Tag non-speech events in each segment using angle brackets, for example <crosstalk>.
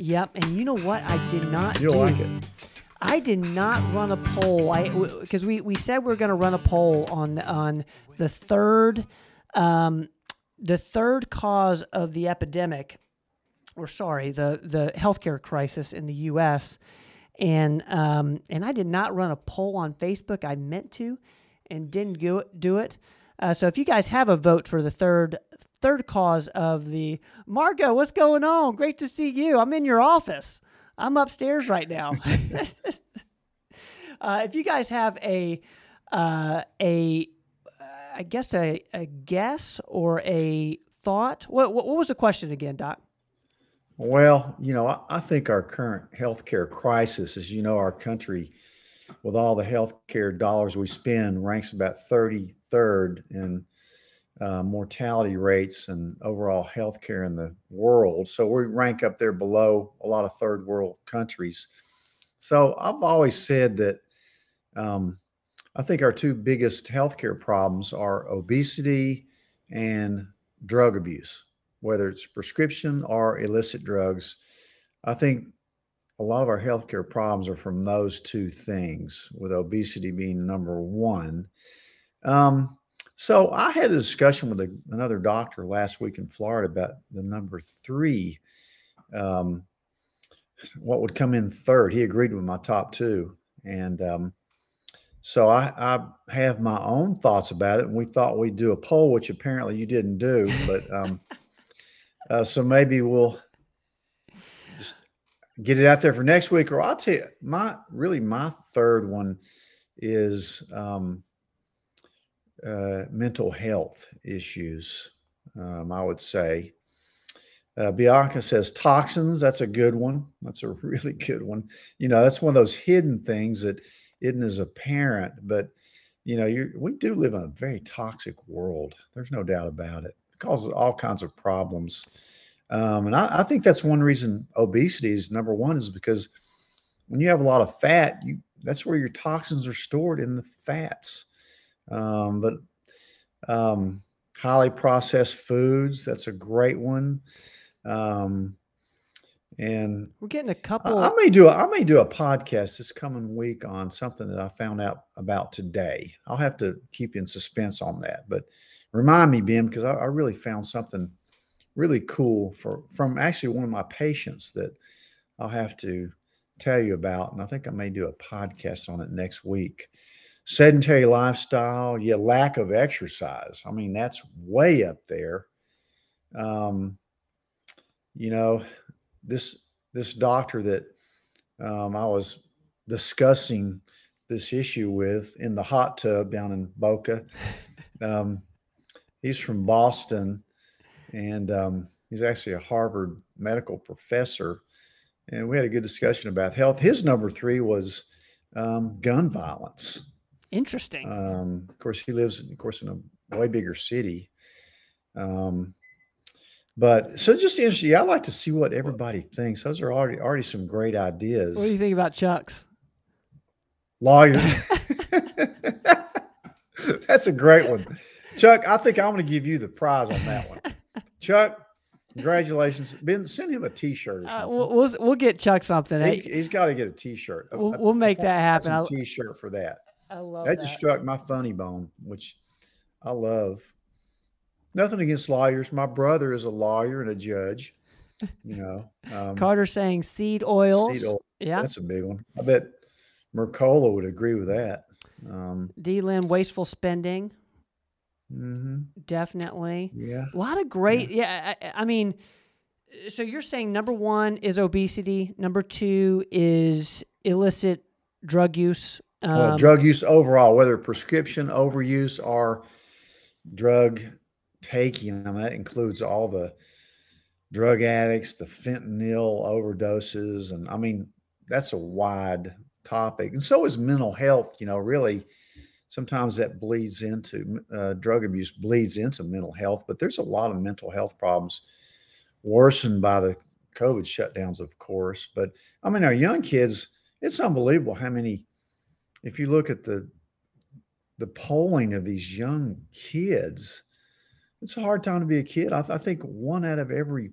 Yep. And you know what? I did not You don't do. like it. I did not run a poll. I because we, we said we are going to run a poll on on the third um, the third cause of the epidemic, or sorry, the the healthcare crisis in the U.S. and um, and I did not run a poll on Facebook. I meant to, and didn't do it. Do it. Uh, so if you guys have a vote for the third third cause of the Margo, what's going on? Great to see you. I'm in your office. I'm upstairs right now. <laughs> uh, if you guys have a uh, a uh, I guess a, a guess or a thought. What, what what was the question again, Doc? Well, you know, I, I think our current healthcare crisis, as you know, our country, with all the healthcare dollars we spend, ranks about 33rd in uh, mortality rates and overall healthcare in the world. So we rank up there below a lot of third world countries. So I've always said that um, I think our two biggest healthcare problems are obesity and drug abuse, whether it's prescription or illicit drugs. I think a lot of our healthcare problems are from those two things, with obesity being number one. Um, so I had a discussion with a, another doctor last week in Florida about the number three, um, what would come in third. He agreed with my top two, and um, so I, I, have my own thoughts about it. And we thought we'd do a poll, which apparently you didn't do, but um, uh, so maybe we'll just get it out there for next week. Or I'll tell you, my really my third one is. Um, uh, mental health issues, um, I would say. Uh, Bianca says toxins. That's a good one. That's a <laughs> really good one. You know, that's one of those hidden things that isn't as apparent, but you know, you we do live in a very toxic world. There's no doubt about it. It causes all kinds of problems, um, and I, I think that's one reason obesity is number one is because when you have a lot of fat, you that's where your toxins are stored in the fats. Um, but um, highly processed foods, that's a great one. Um, and We're getting a couple. I, I may do a, I may do a podcast this coming week on something that I found out about today. I'll have to keep you in suspense on that, but remind me, Ben, because I, I really found something really cool for from actually one of my patients that I'll have to tell you about, and I think I may do a podcast on it next week sedentary lifestyle, yeah, lack of exercise. I mean, that's way up there. Um, you know, this this doctor that um, I was discussing this issue with in the hot tub down in Boca. Um, he's from Boston, and um, he's actually a Harvard medical professor. And we had a good discussion about health. His number three was um, gun violence. Interesting. Um, of course, he lives, of course, in a way bigger city. Um, but so just interesting. I like to see what everybody thinks. Those are already already some great ideas. what do you think about Chuck's? Lawyers. <laughs> That's a great one, Chuck. I think I'm going to give you the prize on that one, Chuck. Congratulations, Ben. Send him a T-shirt or Uh, something. we'll, we'll we'll get Chuck something. he, has got to get a T-shirt. A- We'll- we'll make that happen. T-shirt for that. I love that that. just struck my funny bone, which I love. Nothing against lawyers. My brother is a lawyer and a judge. You know, um, Carter saying seed oils. seed oil, Yeah. that's a big one. I bet Mercola would agree with that. Um, D. Lim wasteful spending. mhm, Definitely. Yeah, A lot of great. Yeah. I, I- I mean, so you're saying number one is obesity. Number two is illicit drug use. Um, well, drug use overall, whether prescription overuse or drug taking, mean, that includes all the drug addicts, the fentanyl overdoses, and I mean that's a wide topic. And so is mental health. You know, really, sometimes that bleeds into uh, drug abuse bleeds into mental health, but there's a lot of mental health problems worsened by the COVID shutdowns, of course. But I mean, our young kids, it's unbelievable how many. If you look at the the polling of these young kids, it's a hard time to be a kid. I, th- I think one out of every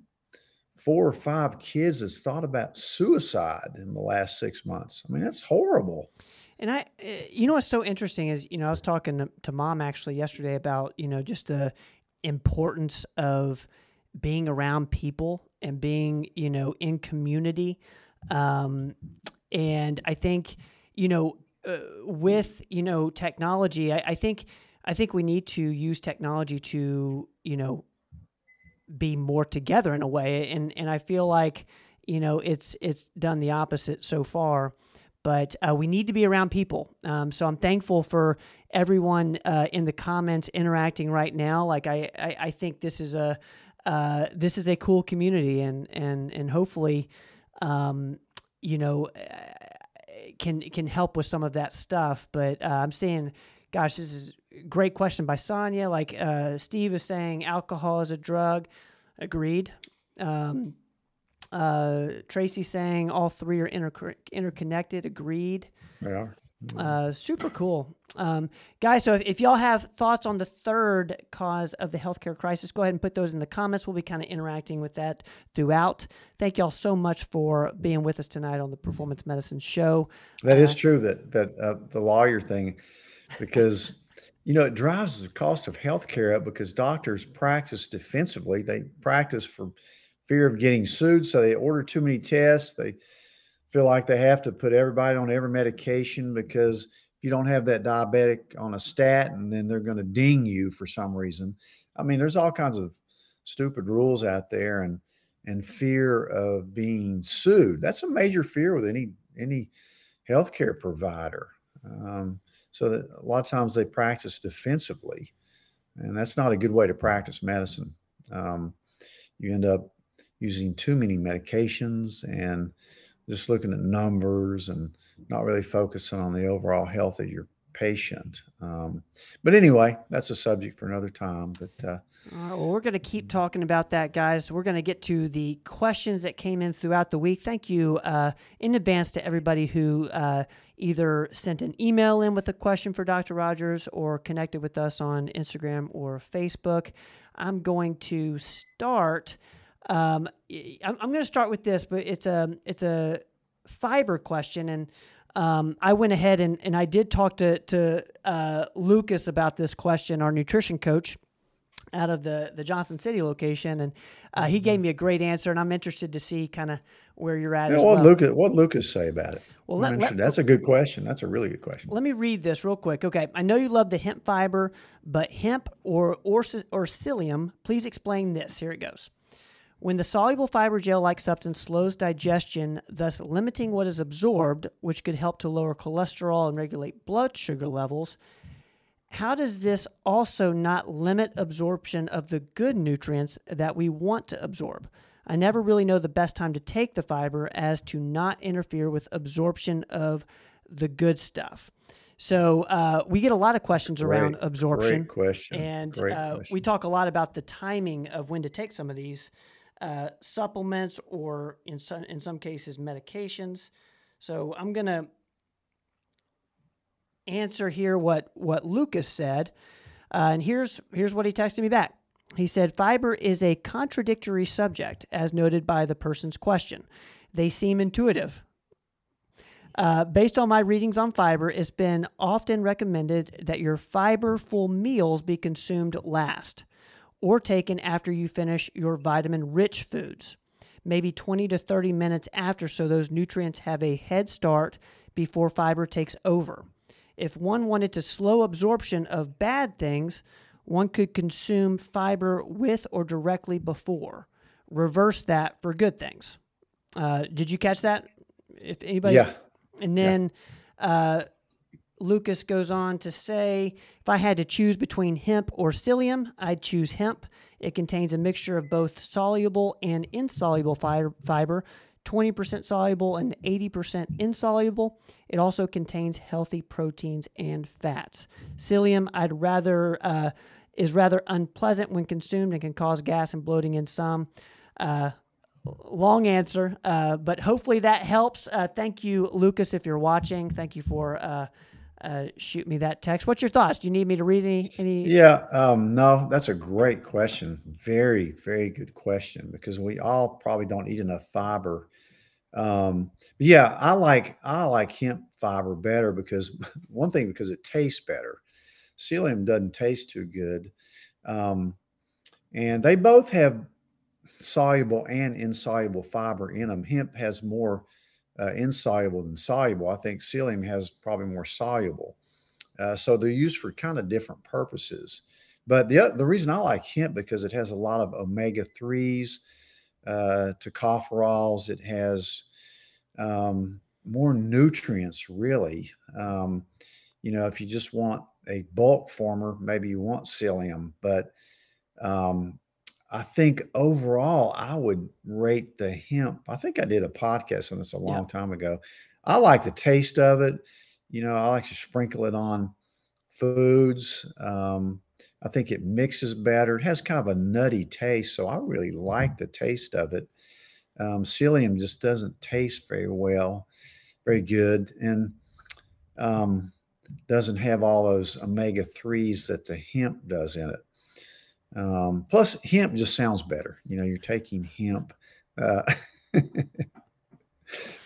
four or five kids has thought about suicide in the last six months. I mean, that's horrible. And I, eh, you know, what's so interesting is, you know, I was talking to, to mom actually yesterday about, you know, just the importance of being around people and being, you know, in community. Um, and I think, you know, uh, with, you know, technology, I, I think, I think we need to use technology to, you know, be more together in a way. And, and I feel like, you know, it's, it's done the opposite so far but uh, we need to be around people. Um, so I'm thankful for everyone uh, in the comments interacting right now. Like I, I, I think this is a uh, this is a cool community, and and and hopefully, um, you know, can can help with some of that stuff. But uh, I'm saying, gosh, this is a great question by Sonia. Like uh, Steve is saying, alcohol is a drug. Agreed. Um, uh, Tracy saying all three are inter- interconnected. Agreed. They are. Uh, super cool. Um, guys, so if, if, y'all have thoughts on the third cause of the healthcare crisis, go ahead and put those in the comments. We'll be kind of interacting with that throughout. Thank y'all so much for being with us tonight on the Performance Medicine Show. That uh, is true, that, that uh, the lawyer thing, because, you know, it drives the cost of healthcare up because doctors practice defensively. They practice for fear of getting sued. So they order too many tests. They feel like they have to put everybody on every medication because if you don't have that diabetic on a statin, then they're going to ding you for some reason. I mean, there's all kinds of stupid rules out there and and fear of being sued. That's a major fear with any any healthcare provider. Um, so that a lot of times they practice defensively, and that's not a good way to practice medicine. Um, you end up using too many medications and just looking at numbers and not really focusing on the overall health of your patient. Um, but anyway, that's a subject for another time. But uh, well, we're going to keep talking about that, guys. We're going to get to the questions that came in throughout the week. Thank you uh, in advance to everybody who uh, either sent an email in with a question for Dr. Rogers or connected with us on Instagram or Facebook. I'm going to start um, I'm, I'm going to start with this, but it's a it's a fiber question, and um, I went ahead and, and I did talk to to uh, Lucas about this question, our nutrition coach out of the the Johnson City location, and uh, he gave mm-hmm. me a great answer, and I'm interested to see kind of where you're at. What well. Lucas what Lucas say about it? Well, let, let, that's a good question. That's a really good question. Let me read this real quick. Okay, I know you love the hemp fiber, but hemp or or or psyllium. Please explain this. Here it goes. When the soluble fiber gel like substance slows digestion, thus limiting what is absorbed, which could help to lower cholesterol and regulate blood sugar levels, how does this also not limit absorption of the good nutrients that we want to absorb? I never really know the best time to take the fiber as to not interfere with absorption of the good stuff. So uh, we get a lot of questions great, around absorption. Question. And uh, question. we talk a lot about the timing of when to take some of these uh, supplements or in some in some cases medications. So I'm gonna answer here what what Lucas said, uh, and here's here's what he texted me back. He said, "Fiber is a contradictory subject, as noted by the person's question. They seem intuitive." Uh, based on my readings on fiber, it's been often recommended that your fiber-full meals be consumed last or taken after you finish your vitamin rich foods, maybe 20 to 30 minutes after, so those nutrients have a head start before fiber takes over. If one wanted to slow absorption of bad things, one could consume fiber with or directly before. Reverse that for good things. Uh, did you catch that? If anybody, yeah. And then yeah. uh, Lucas goes on to say, if I had to choose between hemp or psyllium, I'd choose hemp. It contains a mixture of both soluble and insoluble fiber, 20% soluble and 80% insoluble. It also contains healthy proteins and fats. Psyllium, I'd rather uh, is rather unpleasant when consumed and can cause gas and bloating in some. Uh, long answer, uh, but hopefully that helps. Uh, thank you, Lucas, if you're watching. Thank you for uh, shoot me that text. What's your thoughts? Do you need me to read any? any... Yeah, um, no, that's a great question. Very, very good question because we all probably don't eat enough fiber. Um, yeah, I like I like hemp fiber better because <laughs> one thing because it tastes better. Psyllium doesn't taste too good, um, and they both have soluble and insoluble fiber in them. Hemp has more uh, insoluble than soluble. I think psyllium has probably more soluble. Uh, so they're used for kind of different purposes. But the the reason I like hemp because it has a lot of omega threes, uh, tocopherols. It has um, more nutrients, really. Um, you know, if you just want a bulk former, maybe you want psyllium, but um, I think overall, I would rate the hemp. I think I did a podcast on this a long yeah. time ago. I like the taste of it. You know, I like to sprinkle it on foods. Um, I think it mixes better. It has kind of a nutty taste, so I really like the taste of it. Um, psyllium just doesn't taste very well, very good, and um, doesn't have all those omega threes that the hemp does in it. Um, plus, hemp just sounds better. You know, you're taking hemp. Uh, <laughs>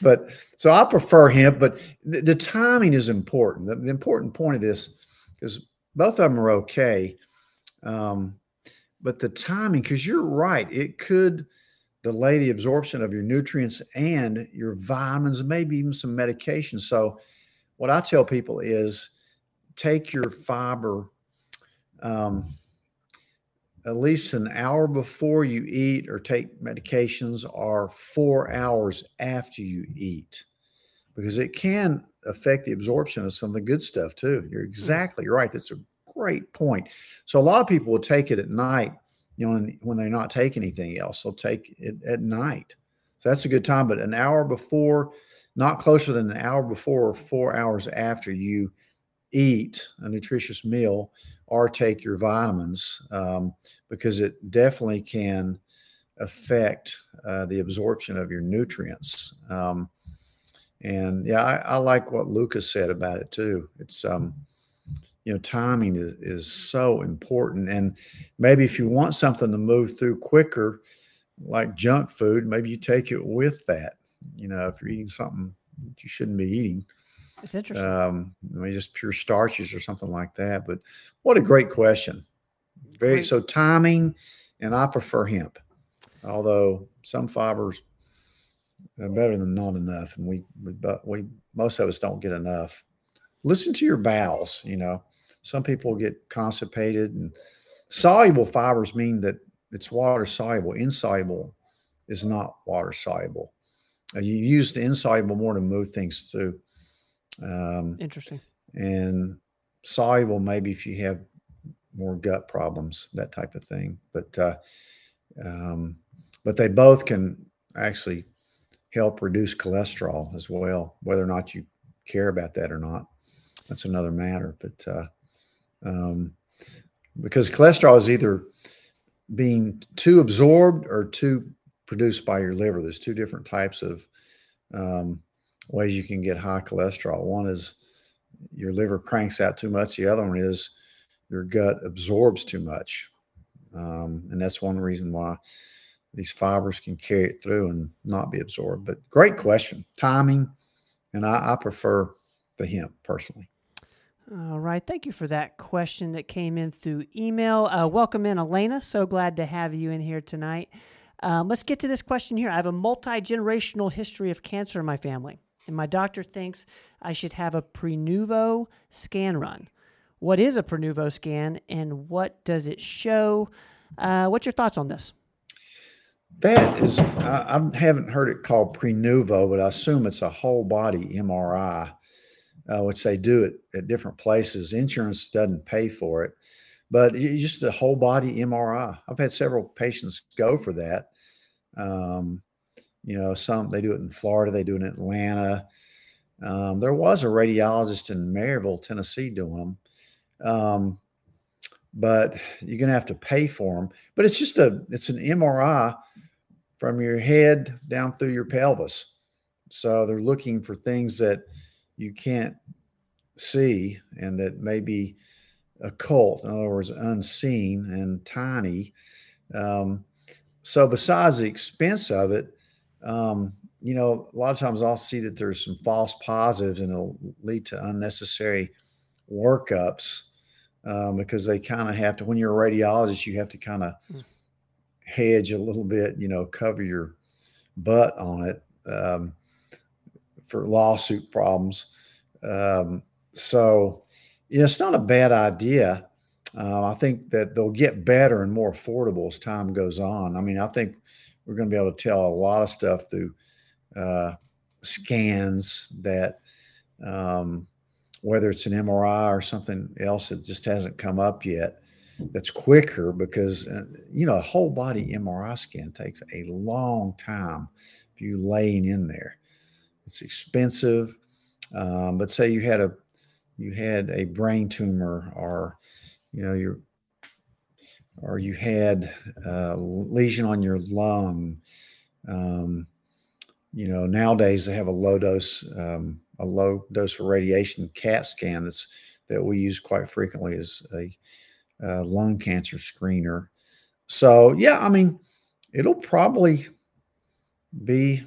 but so I prefer hemp, but the, the timing is important. The, the, important point of this is both of them are okay. Um, but the timing, because you're right, it could delay the absorption of your nutrients and your vitamins, maybe even some medication. So, what I tell people is take your fiber. Um, at least an hour before you eat or take medications or four hours after you eat because it can affect the absorption of some of the good stuff too. You're hmm. exactly right. That's a great point. So a lot of people will take it at night, you know, when they're not taking anything else, they'll take it at night. So that's a good time. But an hour before, not closer than an hour before or four hours after you eat a nutritious meal or take your vitamins um, because it definitely can affect uh, the absorption of your nutrients. Um, and yeah, I, I, like what Lucas said about it too. It's um, you know, timing is, is so important. And maybe if you want something to move through quicker, like junk food, maybe you take it with that. You know, if you're eating something you shouldn't be eating. It's interesting. Um, I mean, just pure starches or something like that. But what a great question. Very great. so timing, and I prefer hemp, although some fibers are better than not enough, and we we but we most of us don't get enough. Listen to your bowels. You know, some people get constipated, and soluble fibers mean that it's water soluble. Insoluble is not water soluble. Uh, you use the insoluble more to move things through. Um, Interesting. And soluble, maybe if you have more gut problems, that type of thing. But uh, um, but they both can actually help reduce cholesterol as well. Whether or not you care about that or not, that's another matter. But uh, um, because cholesterol is either being too absorbed or too produced by your liver. There's two different types of um, ways you can get high cholesterol. One is your liver cranks out too much. The other one is your gut absorbs too much. Um, and that's one reason why these fibers can carry it through and not be absorbed. But great question. Timing. And I, I prefer the hemp personally. All right. Thank you for that question that came in through email. Uh, welcome in, Elena. So glad to have you in here tonight. Um, let's get to this question here. I have a multi generational history of cancer in my family and my doctor thinks I should have a Prenuvo scan run. What is a Prenuvo scan and what does it show? Uh, what's your thoughts on this? That is, I, I, haven't heard it called Prenuvo, but I assume it's a whole body MRI, uh, which they do it at different places. Insurance doesn't pay for it, but just a whole body MRI. I've had several patients go for that. Um, you know, some they do it in Florida, they do it in Atlanta. Um, there was a radiologist in Maryville, Tennessee, doing them, um, but you're gonna have to pay for them. But it's just a it's an MRI from your head down through your pelvis. So they're looking for things that you can't see and that may be occult, in other words, unseen and tiny. Um, so, besides the expense of it, um, you know, a lot of times I'll see that there's some false positives and it'll lead to unnecessary workups um, because they kind of have to, when you're a radiologist, you have to kind of mm. hedge a little bit, you know, cover your butt on it um, for lawsuit problems. Um, so, yeah, it's not a bad idea. Uh, I think that they'll get better and more affordable as time goes on. I mean, I think we're going to be able to tell a lot of stuff through uh, scans that, um, whether it's an MRI or something else that just hasn't come up yet, that's quicker because uh, you know a whole body MRI scan takes a long time if you laying in there. It's expensive. Um, but say you had a you had a brain tumor or you know you or you had a lesion on your lung. Um, you know nowadays they have a low dose um, a low dose radiation CAT scan that's that we use quite frequently as a uh, lung cancer screener. So yeah, I mean, it'll probably be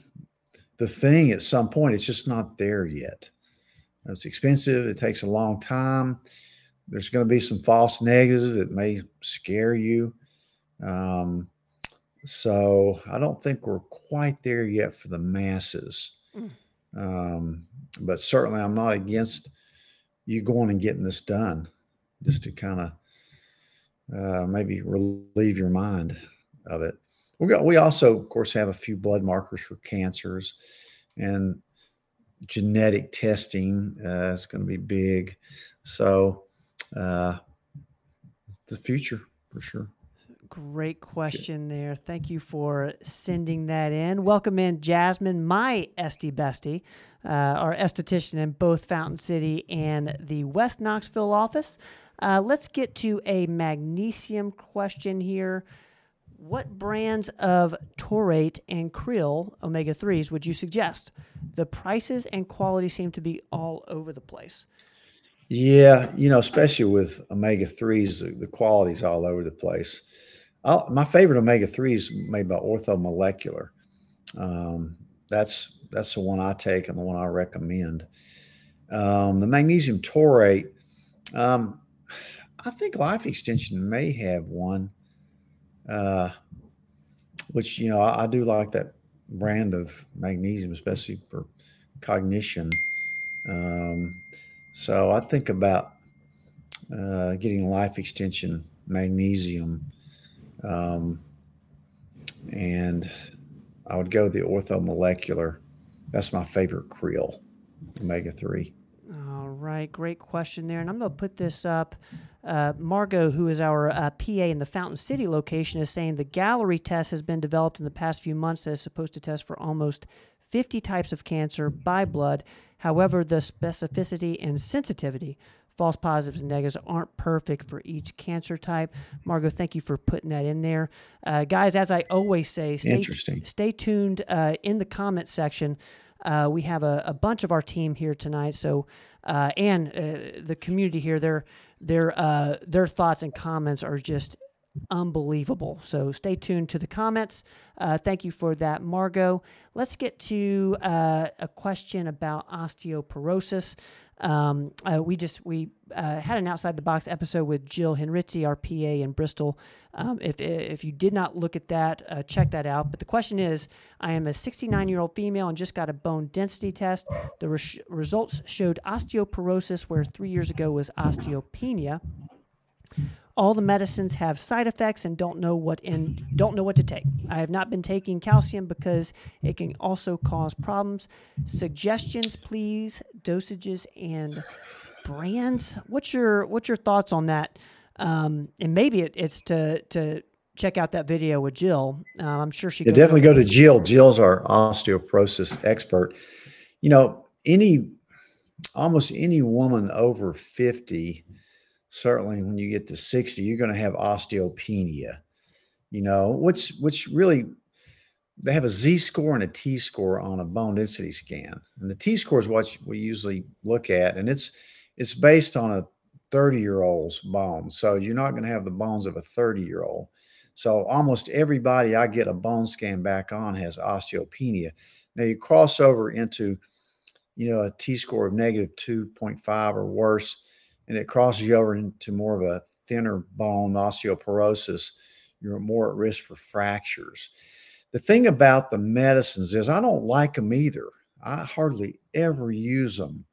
the thing at some point. It's just not there yet. It's expensive. It takes a long time. There's going to be some false negatives. It may scare you. Um, so I don't think we're quite there yet for the masses. Mm. Um, but certainly, I'm not against you going and getting this done, just to kind of uh, maybe relieve your mind of it. We got, we also, of course, have a few blood markers for cancers, and genetic testing uh, is going to be big. So, uh, the future for sure. Great question there. Thank you for sending that in. Welcome in, Jasmine, my Esty bestie, uh, our esthetician in both Fountain City and the West Knoxville office. Uh, let's get to a magnesium question here. What brands of taurate and krill omega 3s would you suggest? The prices and quality seem to be all over the place. Yeah, you know, especially with omega 3s, the, quality's all over the place. I'll, my favorite omega 3 is made by Orthomolecular. Um, that's that's the one I take and the one I recommend. Um, the magnesium taurate, um, I think Life Extension may have one, uh, which you know I, I, do like that brand of magnesium, especially for cognition. Um, so I think about uh, getting Life Extension magnesium, um, and I would go the orthomolecular. That's my favorite krill, omega three. All right, great question there, and I'm going to put this up uh, Margot, who is our uh, PA in the Fountain City location, is saying the Galleri test has been developed in the past few months that is supposed to test for almost 50 types of cancer by blood. However, the specificity and sensitivity, false positives and negatives, aren't perfect for each cancer type. Margot, thank you for putting that in there. Uh, guys, as I always say, stay, stay tuned uh, in the comment section. Uh, we have a, a, bunch of our team here tonight, so uh, and uh, the community here. They're their uh, their thoughts and comments are just unbelievable. So stay tuned to the comments. Uh, thank you for that, Margot. Let's get to uh, a question about osteoporosis. Um, uh, we just we uh, had an outside the box episode with Jill Henritzi, our PA in Bristol. Um, if if you did not look at that, uh, check that out. But the question is, I am a 69 year old female and just got a bone density test. The res- results showed osteoporosis, where three years ago was osteopenia. All the medicines have side effects and don't know what in don't know what to take. I have not been taking calcium because it can also cause problems. Suggestions, please, dosages and brands. What's your what's your thoughts on that? Um, and maybe it, it's to to check out that video with Jill. Uh, I'm sure she. Yeah, definitely go to Jill. Jill's our osteoporosis expert. You know, any almost any woman over 50 certainly when you get to 60 you're going to have osteopenia you know which which really they have a z score and a t score on a bone density scan and the t score is what we usually look at and it's it's based on a 30 year old's bone So you're not going to have the bones of a 30 year old. So almost everybody I get a bone scan back on has osteopenia. Now you cross over into, you know, a T score of negative 2.5 or worse, and it crosses you over into more of a thinner bone osteoporosis. You're more at risk for fractures. The thing about the medicines is I don't like them either. I hardly ever use them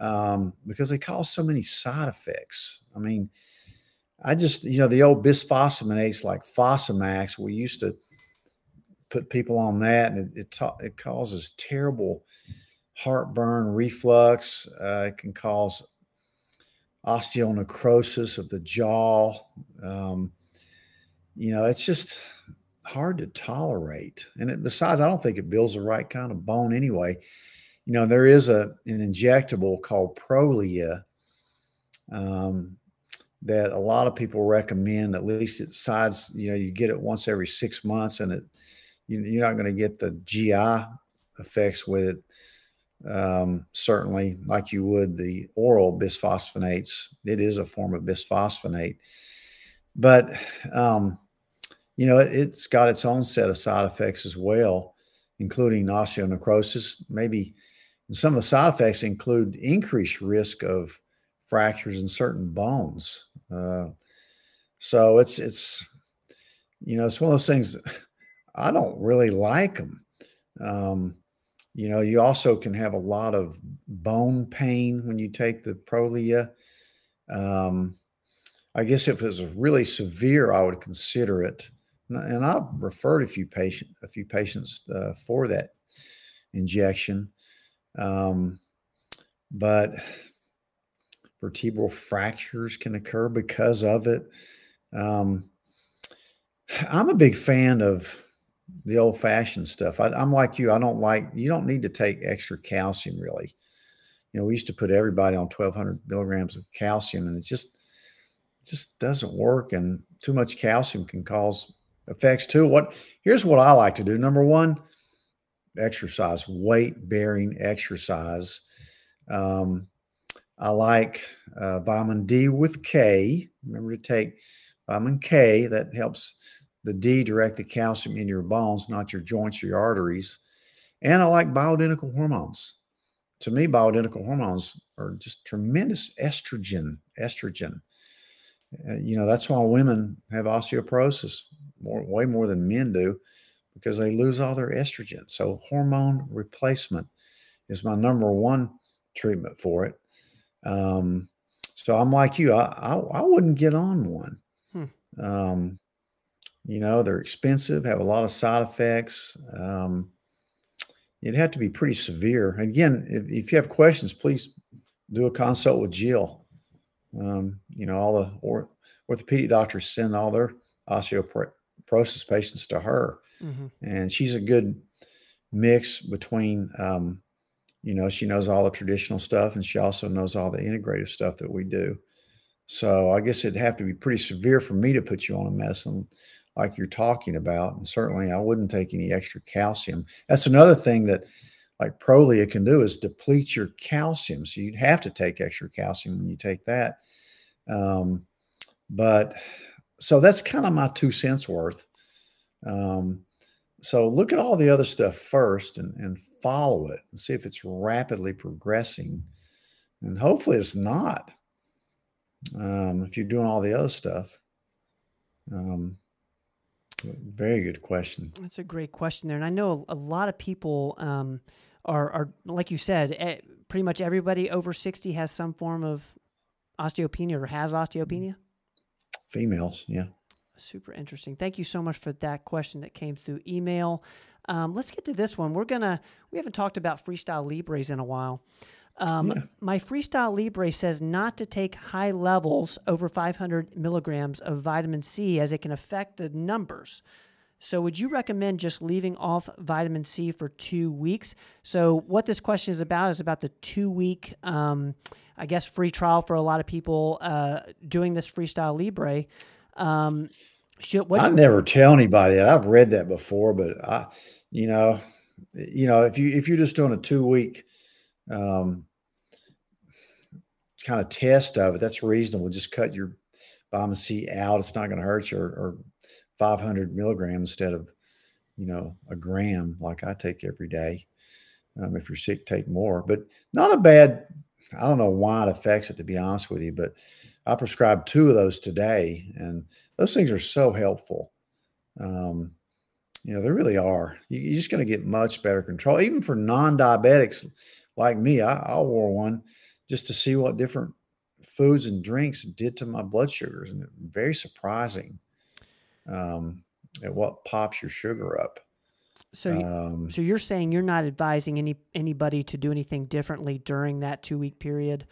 um, because they cause so many side effects. I mean, I just, you know, the old bisphosphonates like Fosamax, we used to put people on that and it, it, ta- it causes terrible heartburn, reflux. Uh, it can cause osteonecrosis of the jaw. Um, you know, it's just hard to tolerate. And it, besides, I don't think it builds the right kind of bone anyway. You know, there is a an injectable called Prolia um, that a lot of people recommend. At least it sides, you know, you get it once every six months, and it you, you're not going to get the GI effects with it. Um, certainly, like you would the oral bisphosphonates, it is a form of bisphosphonate, but um, you know it, it's got its own set of side effects as well, including osteonecrosis. Maybe some of the side effects include increased risk of fractures in certain bones. Uh, so it's it's you know it's one of those things. I don't really like them. Um, you know, you also can have a lot of bone pain when you take the Prolia. Um, I guess if it was really severe, I would consider it. And I've referred a few patient a few patients uh, for that injection. Um, but <sighs> vertebral fractures can occur because of it. Um, <sighs> I'm a big fan of the old fashioned stuff. I, am like you. I don't like, you don't need to take extra calcium really. You know, we used to put everybody on 1200 milligrams of calcium and it just, just doesn't work. And too much calcium can cause effects too. What, here's what I like to do. Number one, exercise, weight bearing exercise. Um, I like uh, vitamin D with K. Remember to take vitamin K. That helps the D direct the calcium in your bones, not your joints or your arteries. And I like bioidentical hormones. To me, bioidentical hormones are just tremendous estrogen. Estrogen. Uh, you know, that's why women have osteoporosis more, way more than men do because they lose all their estrogen. So, hormone replacement is my number one treatment for it. Um, so I'm like you. I, I, I wouldn't get on one. Hmm. Um, you know, they're expensive, have a lot of side effects. Um, it'd have to be pretty severe. Again, if, if you have questions, please do a consult with Jill. Um, you know, all the or, orthopedic doctors send all their osteoporosis patients to her, mm-hmm. and she's a good mix between um, you know, she knows all the traditional stuff and she also knows all the integrative stuff that we do. So I guess it'd have to be pretty severe for me to put you on a medicine like you're talking about. And certainly I wouldn't take any extra calcium. That's another thing that like Prolia can do is deplete your calcium. So you'd have to take extra calcium when you take that. Um, but so that's kind of my two cents worth. Um, so look at all the other stuff first and, and follow it and see if it's rapidly progressing. And hopefully it's not. Um, if you're doing all the other stuff. Um, very good question. That's a great question there. And I know a, a lot of people um, are, are, like you said, pretty much everybody over 60 has some form of osteopenia or has osteopenia. Females, yeah. Super interesting. Thank you so much for that question that came through email. Um, let's get to this one. We're gonna. We haven't talked about freestyle libres in a while. Um, yeah. My freestyle libre says not to take high levels over 500 milligrams of vitamin C as it can affect the numbers. So, would you recommend just leaving off vitamin C for two weeks? So, what this question is about is about the two week, um, I guess, free trial for a lot of people uh, doing this freestyle libre. Um, should, I never tell anybody that. I've read that before, but I, you know, you know, if you if you're just doing a two week, um, kind of test of it, that's reasonable. Just cut your vitamin C out. It's not going to hurt you, or, or 500 milligrams instead of, you know, a gram like I take every day. Um, if you're sick, take more. But not a bad. I don't know why it affects it, to be honest with you, but I prescribed two of those today, and those things are so helpful. Um, you know, they really are. You, are just going to get much better control, even for non-diabetics like me. I, I wore one just to see what different foods and drinks did to my blood sugars, and very surprising um, at what pops your sugar up. So, um, so you're saying you're not advising any anybody to do anything differently during that two week period?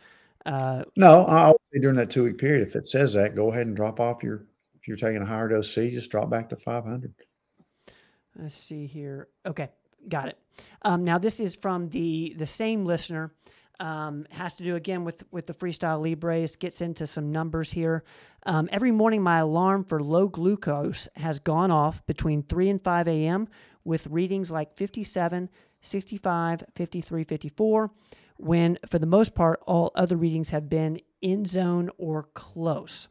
Uh, no, I'll say during that two week period, if it says that, go ahead and drop off your. If you're taking a higher dose C, just drop back to 500. Let's see here. Okay, got it. Um, now this is from the the same listener. Um, has to do again with with the Freestyle Libres. Gets into some numbers here. Um, every morning, my alarm for low glucose has gone off between 3 and 5 a.m. with readings like 57, 65, 53, 54. When for the most part, all other readings have been in zone or close.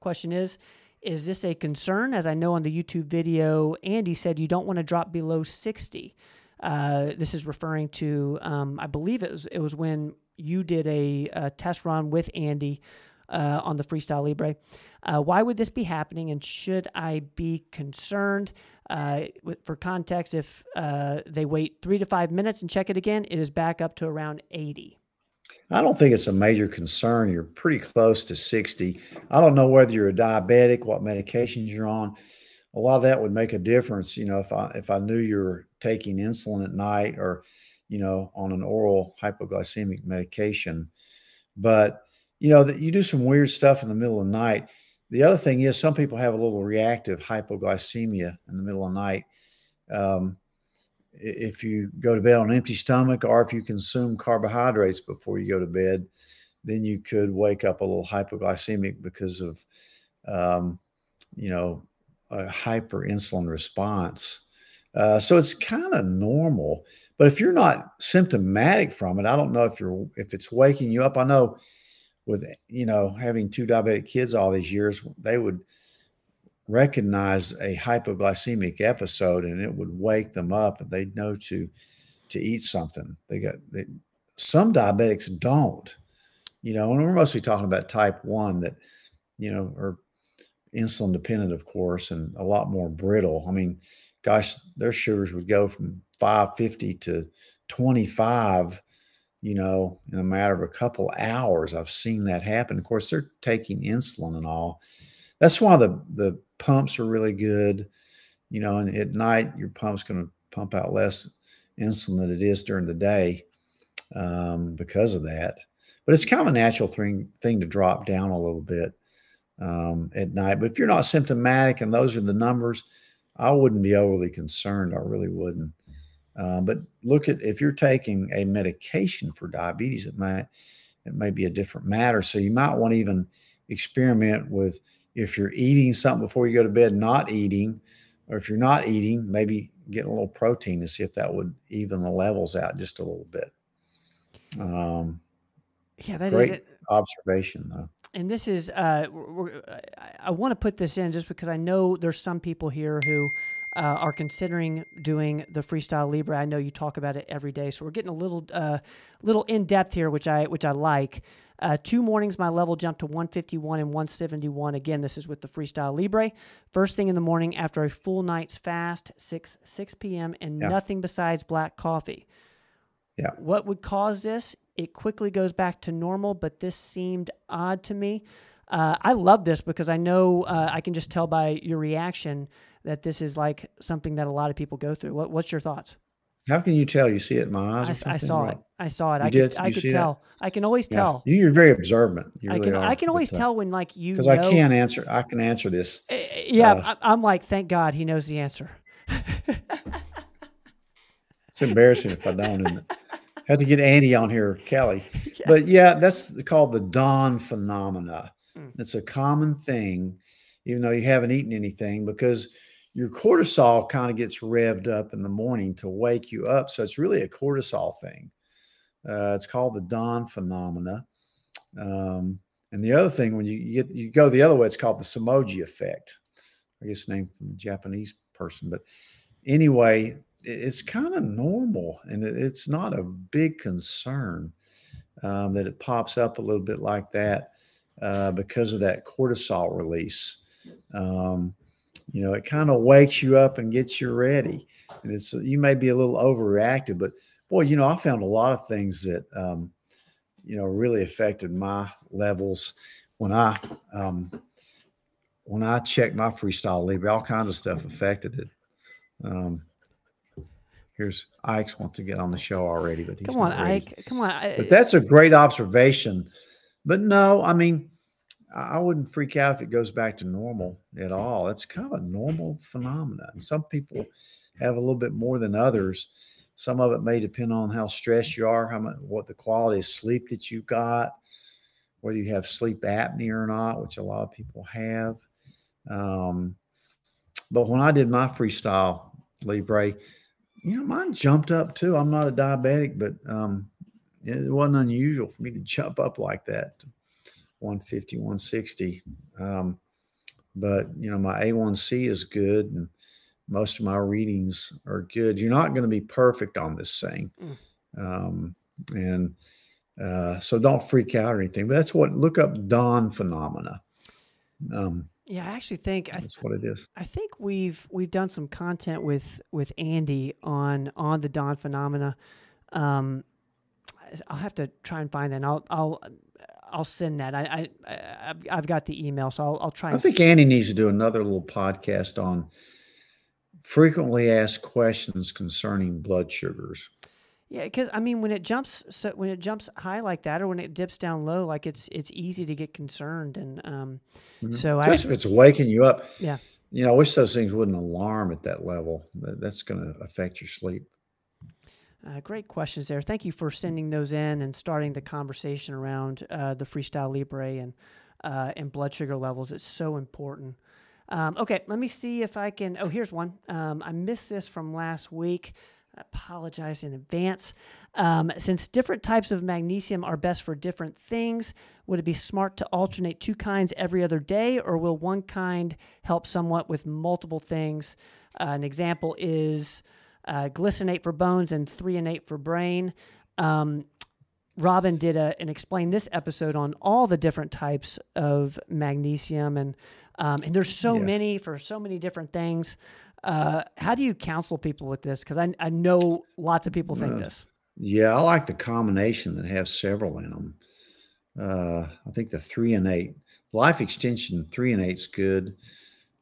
Question is, is this a concern? As I know on the YouTube video, Andy said you don't want to drop below 60. Uh, this is referring to, um, I believe it was, it was when you did a, a test run with Andy uh, on the Freestyle Libre. Uh, why would this be happening, and should I be concerned? Uh, for context, if uh, they wait three to five minutes and check it again, it is back up to around 80. I don't think it's a major concern. You're pretty close to 60. I don't know whether you're a diabetic, what medications you're on a lot of that would make a difference. You know, if I if I knew you're taking insulin at night or, you know, on an oral hypoglycemic medication, but you know that you do some weird stuff in the middle of the night. The other thing is some people have a little reactive hypoglycemia in the middle of the night. Um, if you go to bed on an empty stomach or if you consume carbohydrates before you go to bed, then you could wake up a little hypoglycemic because of, um, you know, a hyperinsulin response. Uh, so it's kind of normal. But if you're not symptomatic from it, I don't know if you're if it's waking you up. I know with you know having two diabetic kids all these years, they would recognize a hypoglycemic episode and it would wake them up and they'd know to to eat something. They got they, some diabetics don't, you know, and we're mostly talking about type one that, you know, are insulin dependent, of course, and a lot more brittle. I mean, gosh, their sugars would go from 550 to 25, you know, in a matter of a couple hours. I've seen that happen. Of course, they're taking insulin and all. That's why the the pumps are really good, you know, and at night your pump's going to pump out less insulin than it is during the day um, because of that. But it's kind of a natural thing thing to drop down a little bit um, at night. But if you're not symptomatic and those are the numbers, I wouldn't be overly concerned. I really wouldn't. Uh, but look at if you're taking a medication for diabetes, it might it may be a different matter. So you might want to even experiment with if you're eating something before you go to bed, not eating, or if you're not eating, maybe getting a little protein to see if that would even the levels out just a little bit. Um, yeah, that great is observation though and this is uh, I want to put this in just because I know there's some people here who uh, are considering doing the freestyle libre. I know you talk about it every day, so we're getting a little uh, little in depth here, which I which I like. Uh, two mornings, my level jumped to 151 and 171. Again, this is with the Freestyle Libre. First thing in the morning after a full night's fast, 6 6 p.m., and yeah. nothing besides black coffee. Yeah. What would cause this? It quickly goes back to normal, but this seemed odd to me. Uh, I love this because I know uh, I can just tell by your reaction that this is like something that a lot of people go through. What, what's your thoughts? How can you tell? You see it in my eyes? I, I saw it. I saw it. You I did? could, I could tell. That? I can always yeah. tell. You're very observant. You I really can. are. I can always tell when like you because I can answer. I can answer this. Uh, yeah, uh, I, I'm like, thank God he knows the answer. <laughs> it's embarrassing if I don't. Isn't it? Had to get Andy on here, Kelly. Yeah. <laughs> But yeah, that's called the dawn phenomena. Mm. It's a common thing, even though you haven't eaten anything, because your cortisol kind of gets revved up in the morning to wake you up. So it's really a cortisol thing. Uh, it's called the dawn phenomena. Um, and the other thing, when you, get you go the other way, it's called the Somogyi effect. I guess named from a Japanese person, but anyway, it's kind of normal, and it's not a big concern um, that it pops up a little bit like that uh, because of that cortisol release. Um, you know, it kind of wakes you up and gets you ready. And it's you may be a little overreactive, but boy, you know, I found a lot of things that um, you know really affected my levels when I um, when I checked my freestyle Libre. All kinds of stuff affected it. Here's Ike's wants to get on the show already, but he's come on. Ike. Come on. I, But that's a great observation. But no, I mean, I I wouldn't freak out if it goes back to normal at all. It's kind of a normal phenomenon. Some people have a little bit more than others. Some of it may depend on how stressed you are, how much, what the quality of sleep that you got, whether you have sleep apnea or not, which a lot of people have. Um, but when I did my freestyle Libre, you know, mine jumped up too. I'm not a diabetic, but um, it wasn't unusual for me to jump up like that 150, 160. Um, but, you know, my A1C is good and most of my readings are good. You're not going to be perfect on this thing. Mm. Um, and uh, so don't freak out or anything. But that's what, look up Dawn phenomena. Um, yeah, I actually think I, that's what it is. I think we've we've done some content with with Andy on on the Dawn phenomena. Um, I'll have to try and find that. I'll I'll I'll send that. I, I I've- got the email, so I'll, I'll try. I think Andy needs to do another little podcast on frequently asked questions concerning blood sugars. Yeah, because I mean, when it jumps, so when it jumps high like that, or when it dips down low, like it's it's easy to get concerned, and um, Mhm. so I Just if it's waking you up. Yeah. You know, I wish those things wouldn't alarm at that level. That's going to affect your sleep. Uh, great questions there. Thank you for sending those in and starting the conversation around uh, the Freestyle Libre and uh, and blood sugar levels. It's so important. Um, okay, let me see if I can. Oh, here's one. Um, I missed this from last week. I apologize in advance. Um, since different types of magnesium are best for different things, would it be smart to alternate two kinds every other day, or will one kind help somewhat with multiple things? Uh, an example is uh, glycinate for bones and threonate for brain. Um, Robin did a, and explained this episode on all the different types of magnesium, and um, and there's so Yeah. many for so many different things. Uh, how do you counsel people with this? Because I, I know lots of people think Uh, this. Yeah, I like the combination that has several in them. Uh, I think the threonate, life extension threonate's good.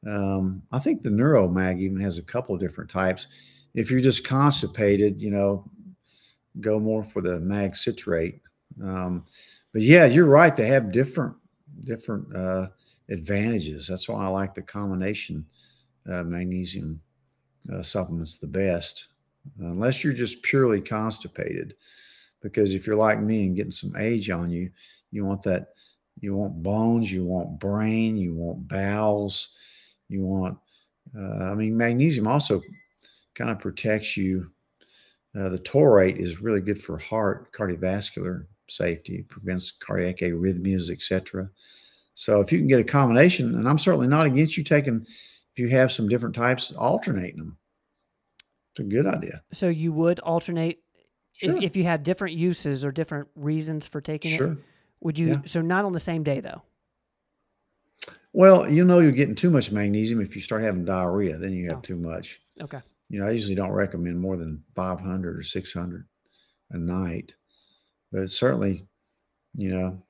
Um, I think the Neuromag even has a couple of different types. If you're just constipated, you know, go more for the mag citrate. Um, but yeah, you're right. They have different different uh, advantages. That's why I like the combination uh, magnesium uh, supplements the best unless you're just purely constipated. Because if you're like me and getting some age on you, you want that, you want bones, you want brain, you want bowels, you want, uh, I mean, magnesium also kind of protects you. Uh, the taurate is really good for heart, cardiovascular safety, prevents cardiac arrhythmias, etc. So if you can get a combination, and I'm certainly not against you taking, you have some different types, alternating them. It's a good idea. So you would alternate Sure. if, if you had different uses or different reasons for taking it. sure. Would you? Yeah. So not on the same day though. Well, you know you're getting too much magnesium if you start having diarrhea. Then you have Oh. too much. Okay. You know, I usually don't recommend more than 500 or 600 a night, but certainly, you know,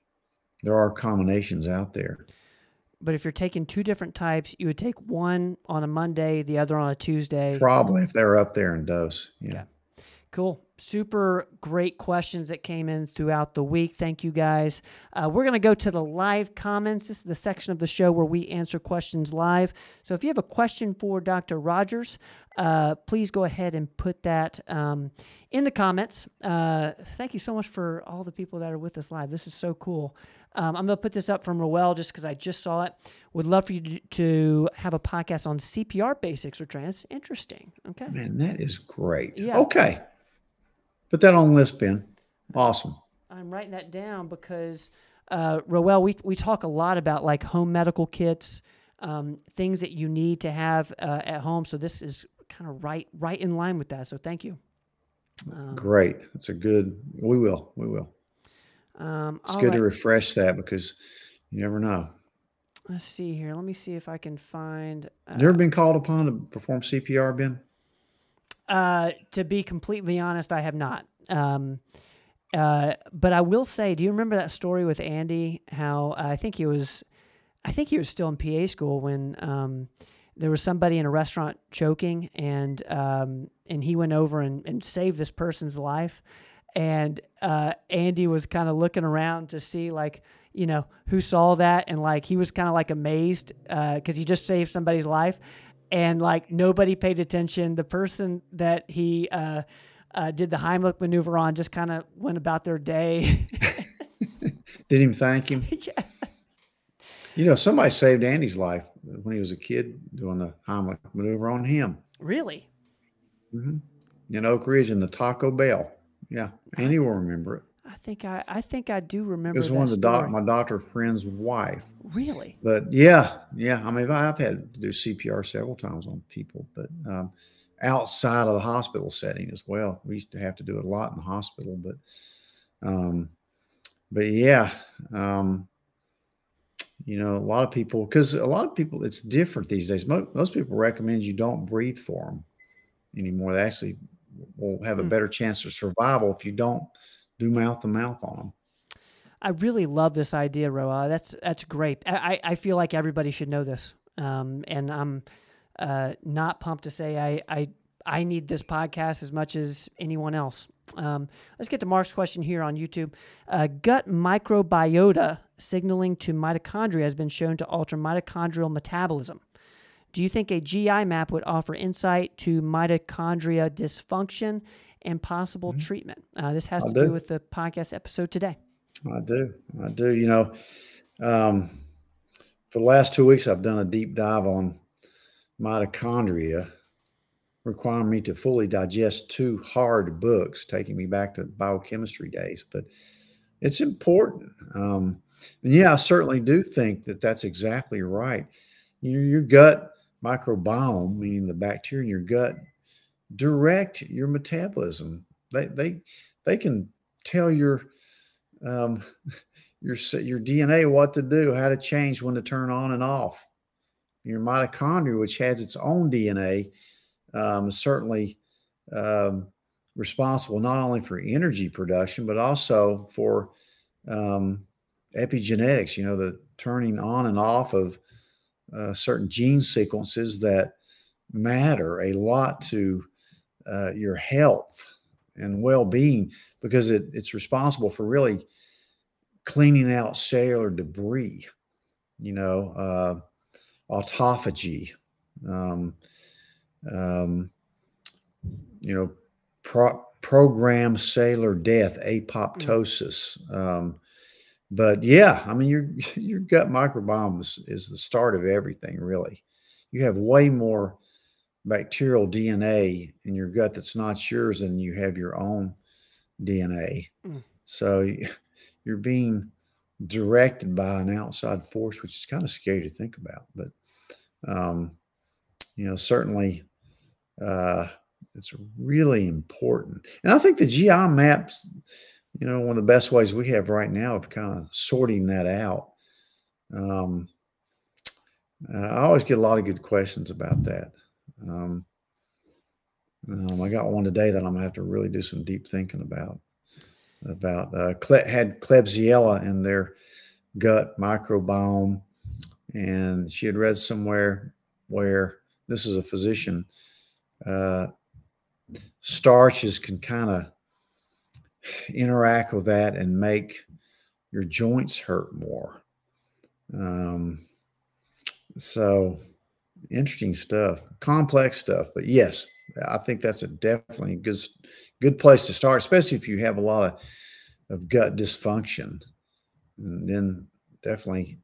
there are combinations out there. But if you're taking two different types, you would take one on a Monday, the other on a Tuesday. Probably if they're up there in dose. Yeah. Yeah. Cool. Super great questions that came in throughout the week. Thank you guys. Uh, we're going to go to the live comments. This is the section of the show where we answer questions live. So if you have a question for Dr. Rogers, uh, please go ahead and put that um, in the comments. Uh, thank you so much for all the people that are with us live. This is so cool. Um, I'm going to put this up from Roel just because I just saw it. Would love for you to, have a podcast on CPR basics or trans. Interesting. Okay. Man, that is great. Yeah. Okay. Put that on the list, Ben. Awesome. I'm writing that down because uh, Roel, we we talk a lot about like home medical kits, um, things that you need to have uh, at home. So this is kind of right right in line with that. So thank you. Um, Great, it's a good. We will. We will. Um, it's good right. to refresh that because you never know. Let's see here. Let me see if I can find. Uh, you ever been called upon to perform CPR, Ben? Uh, to be completely honest, I have not. Um, uh, but I will say, do you remember that story with Andy? How uh, I think he was, I think he was still in PA school when um, there was somebody in a restaurant choking, and um, and he went over and, and saved this person's life. And uh, Andy was kind of looking around to see like you know who saw that, and like he was kind of like amazed because uh, he just saved somebody's life, and like nobody paid attention. The person that he uh, uh, did the Heimlich maneuver on, just kind of went about their day. <laughs> Didn't even thank him. <laughs> yeah. You know, somebody saved Andy's life when he was a kid doing the Heimlich maneuver on him. Really? Mm-hmm. In Oak Ridge in the Taco Bell. Yeah, Andy will remember it. I think I, I think I do remember. It was one of the doc, my doctor friend's wife. Really? But yeah, yeah. I mean, I've had to do CPR several times on people, but um, outside of the hospital setting as well. We used to have to do it a lot in the hospital, but um, but yeah, um, you know, a lot of people because a lot of people it's different these days. Most, most people recommend you don't breathe for them anymore. They actually will have a hmm. better chance of survival if you don't do mouth to mouth on them. I really love this idea, Roa. That's that's great. I, I feel like everybody should know this. Um, and I'm uh, not pumped to say I, I I need this podcast as much as anyone else. Um, let's get to Mark's question here on YouTube. Uh, gut microbiota signaling to mitochondria has been shown to alter mitochondrial metabolism. Do you think a GI map would offer insight to mitochondria dysfunction and possible mm-hmm. treatment? Uh, this has I to do. do. with the podcast episode today. I do. I do. You know, um, for the last two weeks, I've done a deep dive on mitochondria, requiring me to fully digest two hard books, taking me back to biochemistry days. But it's important. Um, and yeah, I certainly do think that that's exactly right. You know, your gut microbiome, meaning the bacteria in your gut, direct your metabolism. They they they can tell your um, <laughs> your your DNA what to do, how to change, when to turn on and off. Your mitochondria, which has its own DNA, um, is certainly um, responsible not only for energy production but also for um, epigenetics. You know, the turning on and off of uh, certain gene sequences that matter a lot to uh, your health and well-being because it, it's responsible for really cleaning out cellular debris you know uh, autophagy um, um, you know pro- program cellular death apoptosis um, but yeah, I mean, your <laughs> your gut microbiome is, is the start of everything, really. You have way more bacterial DNA in your gut that's not yours than you have your own DNA. Mm. So <laughs> you're being directed by an outside force, which is kind of scary to think about. But um, you know, certainly uh, it's really important. And I think the GI maps you know, one of the best ways we have right now of kind of sorting that out. Um, uh, I always get a lot of good questions about that. Um, um, I got one today that I'm gonna have to really do some deep thinking about. About uh, had Klebsiella in their gut microbiome, and she had read somewhere where this is a physician. Uh, starches can kind of interact with that and make your joints hurt more. Um, so interesting stuff, complex stuff. But yes, I think that's a definitely good good place to start, especially if you have a lot of, of gut dysfunction. And then definitely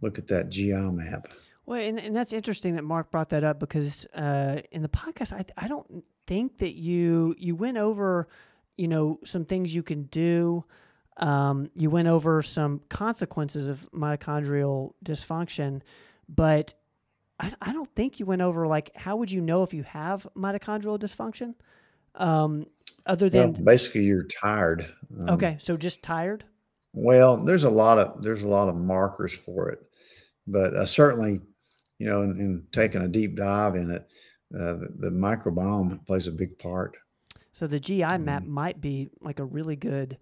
look at that GI map. Well, and, and that's interesting that Mark brought that up because uh, in the podcast, I, I don't think that you you went over you know, some things you can do Um, you went over some consequences of mitochondrial dysfunction, but I, I don't think you went over like how would you know if you have mitochondrial dysfunction? Um, other Well, than basically, you're tired. Um, okay, so just tired. Well, there's a lot of there's a lot of markers for it, but uh, certainly, you know, in, in taking a deep dive in it, uh, the, the microbiome plays a big part. So the GI map Mhm. might be like a really good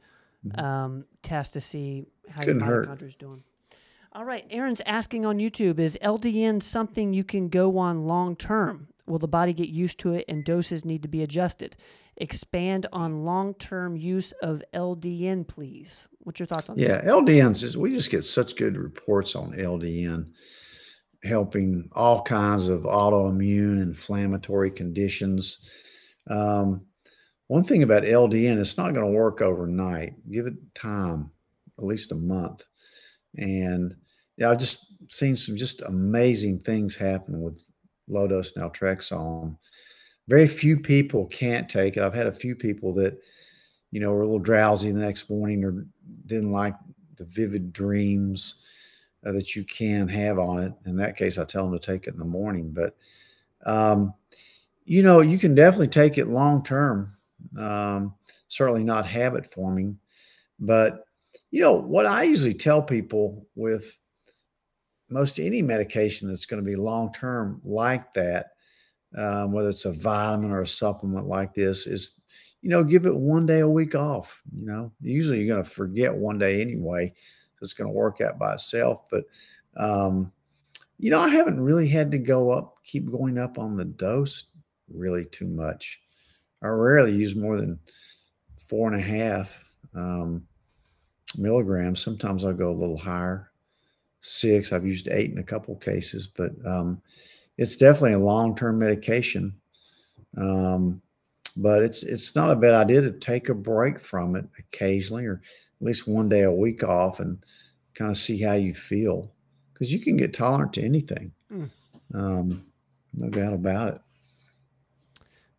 Mhm. um, test to see how Couldn't your mitochondria is doing. All right, Aaron's asking on YouTube: Is LDN something you can go on long term? Will the body get used to it and doses need to be adjusted? Expand on long term use of LDN, please. What's your thoughts on this? Yeah, LDNs is we just get such good reports on LDN helping all kinds of autoimmune inflammatory conditions. Um, one thing about LDN, it's not going to work overnight. Give it time, at least a month. And yeah, I've just seen some just amazing things happen with low dose naltrexone. Very few people can't take it. I've had a few people that, you know, were a little drowsy the next morning or didn't like the vivid dreams uh, that you can have on it. In that case, I tell them to take it in the morning. But, um, you know, you can definitely take it long term. Um, certainly not habit forming. But, you know, what I usually tell people with most any medication that's going to be long term like that, um, whether it's a vitamin or a supplement like this, is you know give it one day a week off. You know, usually you're going to forget one day anyway, so it's going to work out by itself. But um, you know, I haven't really had to go up, keep going up on the dose really too much. I rarely use more than four and a half um, milligrams. Sometimes I'll go a little higher, six. I've used eight in a couple cases, but um, it's definitely a long-term medication. Um, but it's it's not a bad idea to take a break from it occasionally, or at least one day a week off, and kind of see how you feel, because you can get tolerant to anything. Mm. Um, no doubt about it.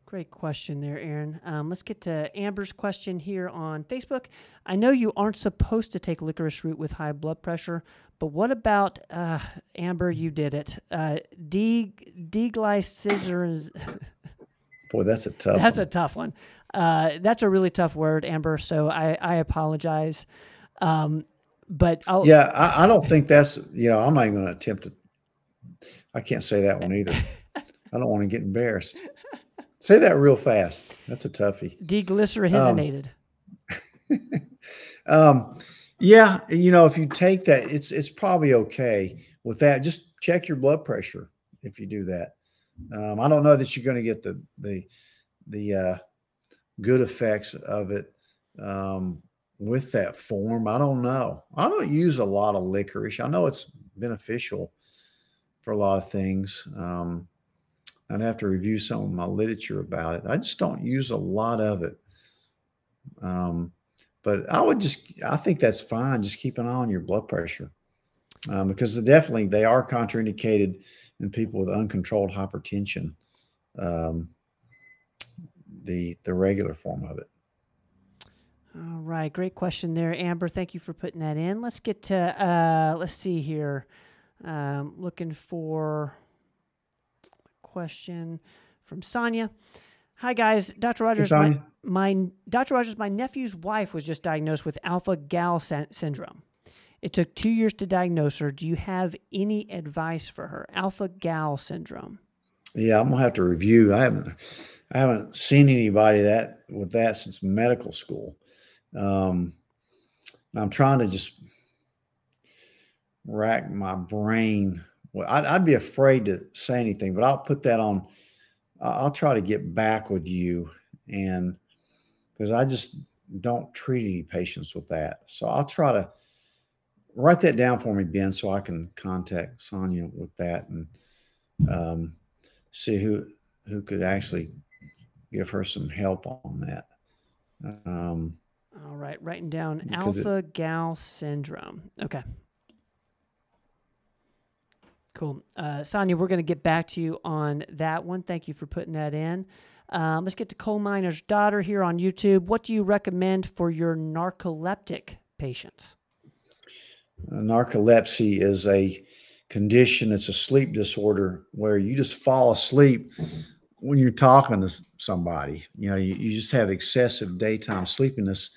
Great question there, Aaron. Um, let's get to Amber's question here on Facebook. I know you aren't supposed to take licorice root with high blood pressure, but what about uh, Amber? You did it. Uh, D deglycyrrhizin. <laughs> Boy, that's a tough. That's one. a tough one. Uh, that's a really tough word, Amber. So I, I apologize. Um, but I'll, Yeah, I, I don't think that's you know I'm not even going to attempt to. I can't say that one either. <laughs> I don't want to get embarrassed. Say that real fast. That's a toughie. deglycyrrhizinated. <laughs> Um, yeah, you know if you take that, it's it's probably okay with that. Just check your blood pressure if you do that. Um, I don't know that you're going to get the the the uh, good effects of it um, with that form. I don't know. I don't use a lot of licorice. I know it's beneficial for a lot of things. Um, I'd have to review some of my literature about it. I just don't use a lot of it. Um, but I would just, I think that's fine. Just keep an eye on your blood pressure um, because definitely they are contraindicated in people with uncontrolled hypertension. Um, the the regular form of it. All right, great question there, Amber. Thank you for putting that in. Let's get to uh, let's see here. Um, looking for question from Sonia. Hi guys, Dr. Rogers. my, my Dr. Rogers, my nephew's wife was just diagnosed with alpha gal sy- syndrome. It took two years to diagnose her. Do you have any advice for her? Alpha gal syndrome. Yeah, I'm gonna have to review. I haven't I haven't seen anybody that with that since medical school. Um, and I'm trying to just rack my brain. Well, I'd, I'd be afraid to say anything, but I'll put that on. I'll try to get back with you, and because I just don't treat any patients with that, so I'll try to write that down for me, Ben, so I can contact Sonia with that and um, see who who could actually give her some help on that. Um, All right, writing down alpha gal syndrome. Okay. Cool. Uh, Sonia, we're going to get back to you on that one. Thank you for putting that in. Um, let's get to coal miner's daughter here on YouTube. What do you recommend for your narcoleptic patients? Uh, narcolepsy is a condition, it's a sleep disorder where you just fall asleep when you're talking to somebody. You know, you, you just have excessive daytime sleepiness.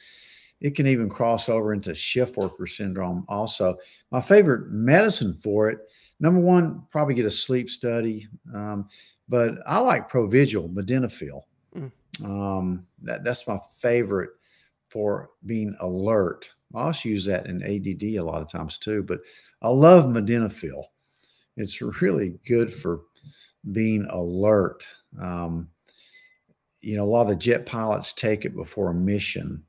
It can even cross over into shift worker syndrome, also. My favorite medicine for it, number one, probably get a sleep study. Um, but I like Provigil, Modafinil. Mm. Um, that, that's my favorite for being alert. I also use that in ADD a lot of times too, but I love Modafinil. It's really good for being alert. Um, you know, a lot of the jet pilots take it before a mission,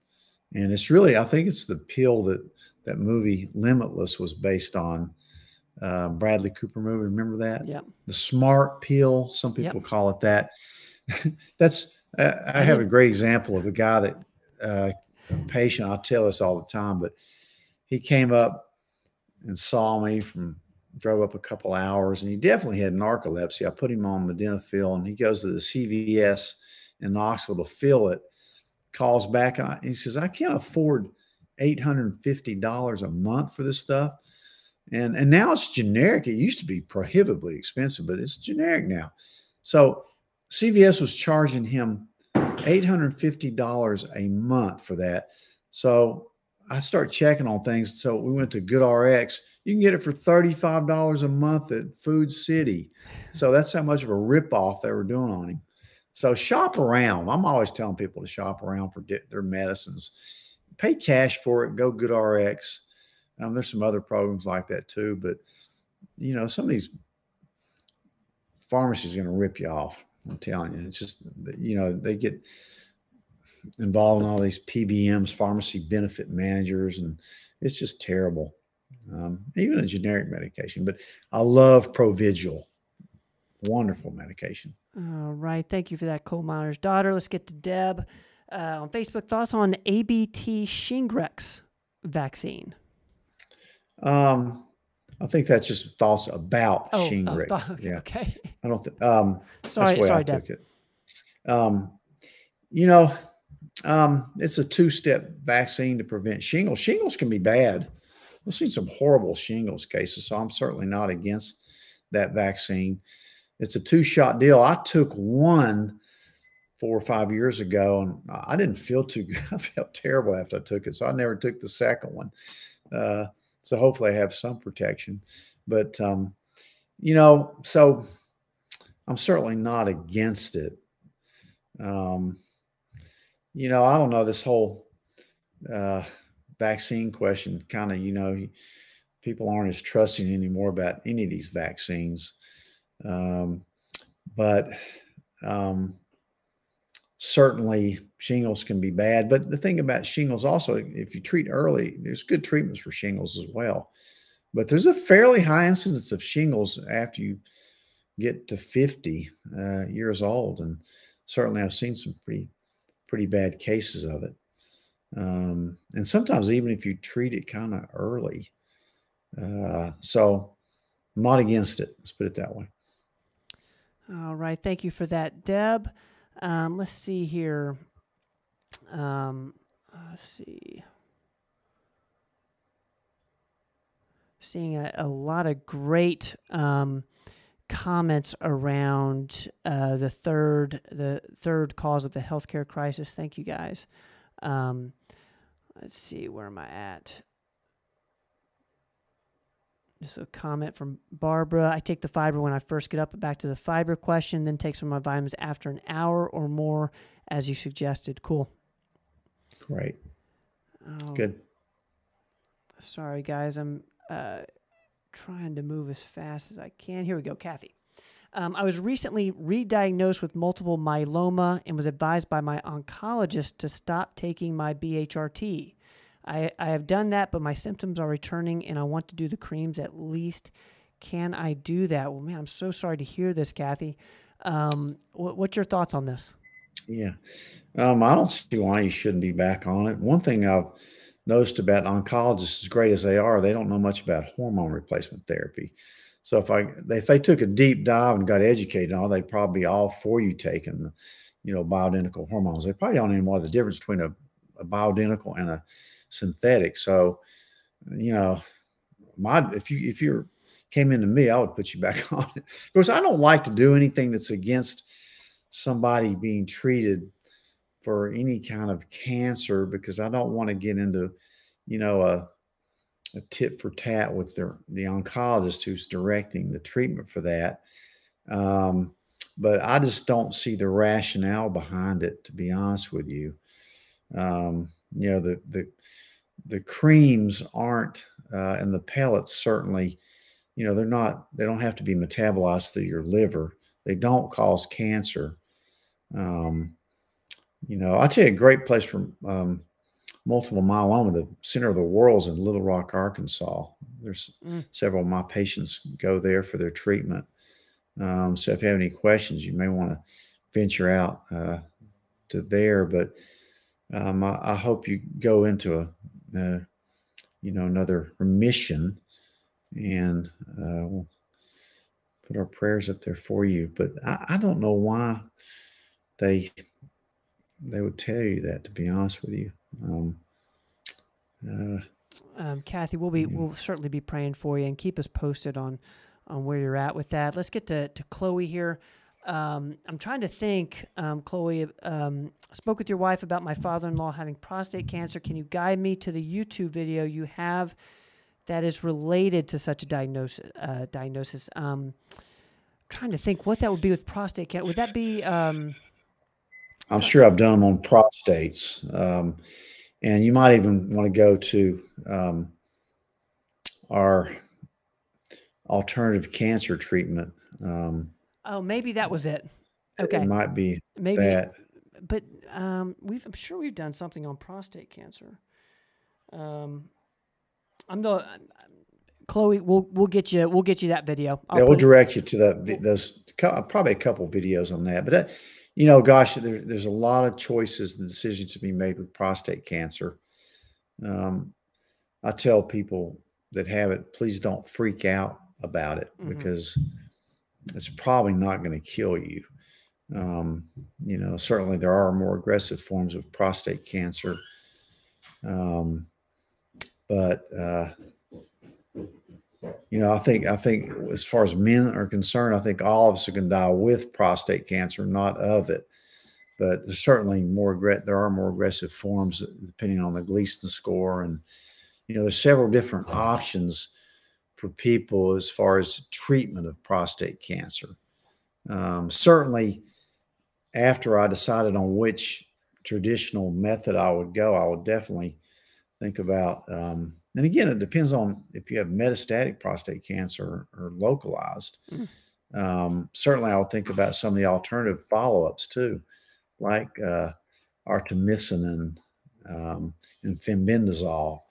and it's really, I think it's the pill that that movie Limitless was based on. Uh, Bradley Cooper movie, remember that? Yeah. The smart pill, some people yep. call it that. <laughs> That's I, I have a great example of a guy that uh, patient. I tell this all the time, but he came up and saw me from drove up a couple hours, and he definitely had narcolepsy. I put him on Modafinil, and he goes to the CVS in Knoxville to fill it. Calls back, and I, he says, "I can't afford eight hundred and fifty dollars a month for this stuff." And and now it's generic. It used to be prohibitively expensive, but it's generic now. So CVS was charging him $850 a month for that. So I start checking on things. So we went to GoodRx. You can get it for $35 a month at Food City. So that's how much of a ripoff they were doing on him. So shop around. I'm always telling people to shop around for their medicines. Pay cash for it. Go GoodRx. Um, there's some other programs like that too, but you know some of these pharmacies are going to rip you off. I'm telling you, it's just you know they get involved in all these PBMs, pharmacy benefit managers, and it's just terrible. Um, even a generic medication, but I love Provigil. Wonderful medication. All right, thank you for that, coal miner's daughter. Let's get to Deb uh, on Facebook. Thoughts on ABT Shingrix vaccine? Um, I think that's just thoughts about oh, Shingrix. Oh, th- yeah. Okay. <laughs> I don't think. Um, sorry, that's the way sorry, I Deb. took it. Um, you know, um, it's a two-step vaccine to prevent shingles. Shingles can be bad. We've seen some horrible shingles cases, so I'm certainly not against that vaccine. It's a two-shot deal. I took one four or five years ago, and I didn't feel too good. <laughs> I felt terrible after I took it, so I never took the second one. Uh, so hopefully I have some protection. But um, you know, so I'm certainly not against it. Um, you know, I don't know this whole uh, vaccine question. Kind of, you know, people aren't as trusting anymore about any of these vaccines. Um, but um, certainly shingles can be bad. But the thing about shingles also, if you treat early, there's good treatments for shingles as well. But there's a fairly high incidence of shingles after you get to 50 uh, years old. And certainly I've seen some pretty, pretty bad cases of it. Um, and sometimes even if you treat it kind of early. Uh, so I'm not against it. Let's put it that way. All right. Thank you for that, Deb. Um, let's see here. Um, let's see. Seeing a, a lot of great um, comments around uh, the third the third cause of the healthcare crisis. Thank you guys. Um, let's see, where am I at? Just a comment from Barbara. I take the fiber when I first get up. Back to the fiber question, then take some of my vitamins after an hour or more, as you suggested. Cool. Great. Oh, Good. Sorry, guys. I'm uh, trying to move as fast as I can. Here we go, Kathy. Um, I was recently re diagnosed with multiple myeloma and was advised by my oncologist to stop taking my BHRT. I, I have done that, but my symptoms are returning and I want to do the creams at least. Can I do that? Well, man, I'm so sorry to hear this, Kathy. Um, what, what's your thoughts on this? Yeah. Um, I don't see why you shouldn't be back on it. One thing I've noticed about oncologists, as great as they are, they don't know much about hormone replacement therapy. So if I if they took a deep dive and got educated on, all, they'd probably be all for you taking the, you know, bioidentical hormones. They probably don't even know the difference between a a bioidentical and a synthetic. So, you know, my if you if you're came into me, I would put you back <laughs> on it. Of course, I don't like to do anything that's against somebody being treated for any kind of cancer because I don't want to get into, you know, a, a tit for tat with the, the oncologist who's directing the treatment for that. Um, but I just don't see the rationale behind it, to be honest with you. Um, you know, the the the creams aren't, uh, and the pellets certainly, you know, they're not. They don't have to be metabolized through your liver. They don't cause cancer. Um, you know, I'll tell you a great place for um, multiple myeloma. The center of the world is in Little Rock, Arkansas. There's mm. several of my patients go there for their treatment. Um, so if you have any questions, you may want to venture out uh, to there. But um, I, I, hope you go into a, uh, you know, another remission, and uh, we'll put our prayers up there for you. But I, I don't know why they they would tell you that. To be honest with you. Um, uh, um, Kathy, we'll be we'll certainly be praying for you and keep us posted on on where you're at with that. Let's get to, to Chloe here. Um, I'm trying to think, um, Chloe. Um, spoke with your wife about my father-in-law having prostate cancer. Can you guide me to the YouTube video you have that is related to such a diagnosis? Uh, diagnosis. Um, trying to think what that would be with prostate cancer. Would that be? Um, I'm sure I've done them on prostates, um, and you might even want to go to um, our alternative cancer treatment. Um, oh, maybe that was it. Okay, it might be maybe that. But um, we've, I'm sure we've done something on prostate cancer. Um, I'm not. Chloe, we'll we'll get you we'll get you that video. I'll yeah, we'll direct you to that. Those probably a couple videos on that. But uh, you know, gosh, there, there's a lot of choices and decisions to be made with prostate cancer. Um, I tell people that have it, please don't freak out about it mm-hmm. because it's probably not going to kill you. Um, you know, certainly there are more aggressive forms of prostate cancer. Um, but, uh, you know, I think I think as far as men are concerned, I think all of us are going to die with prostate cancer, not of it. But there's certainly more there are more aggressive forms depending on the Gleason score, and you know, there's several different options for people as far as treatment of prostate cancer. Um, certainly, after I decided on which traditional method I would go, I would definitely think about. Um, and again, it depends on if you have metastatic prostate cancer or, localized. Mm. Um, certainly, I would think about some of the alternative follow ups too, like uh, artemisinin um, and fenbendazole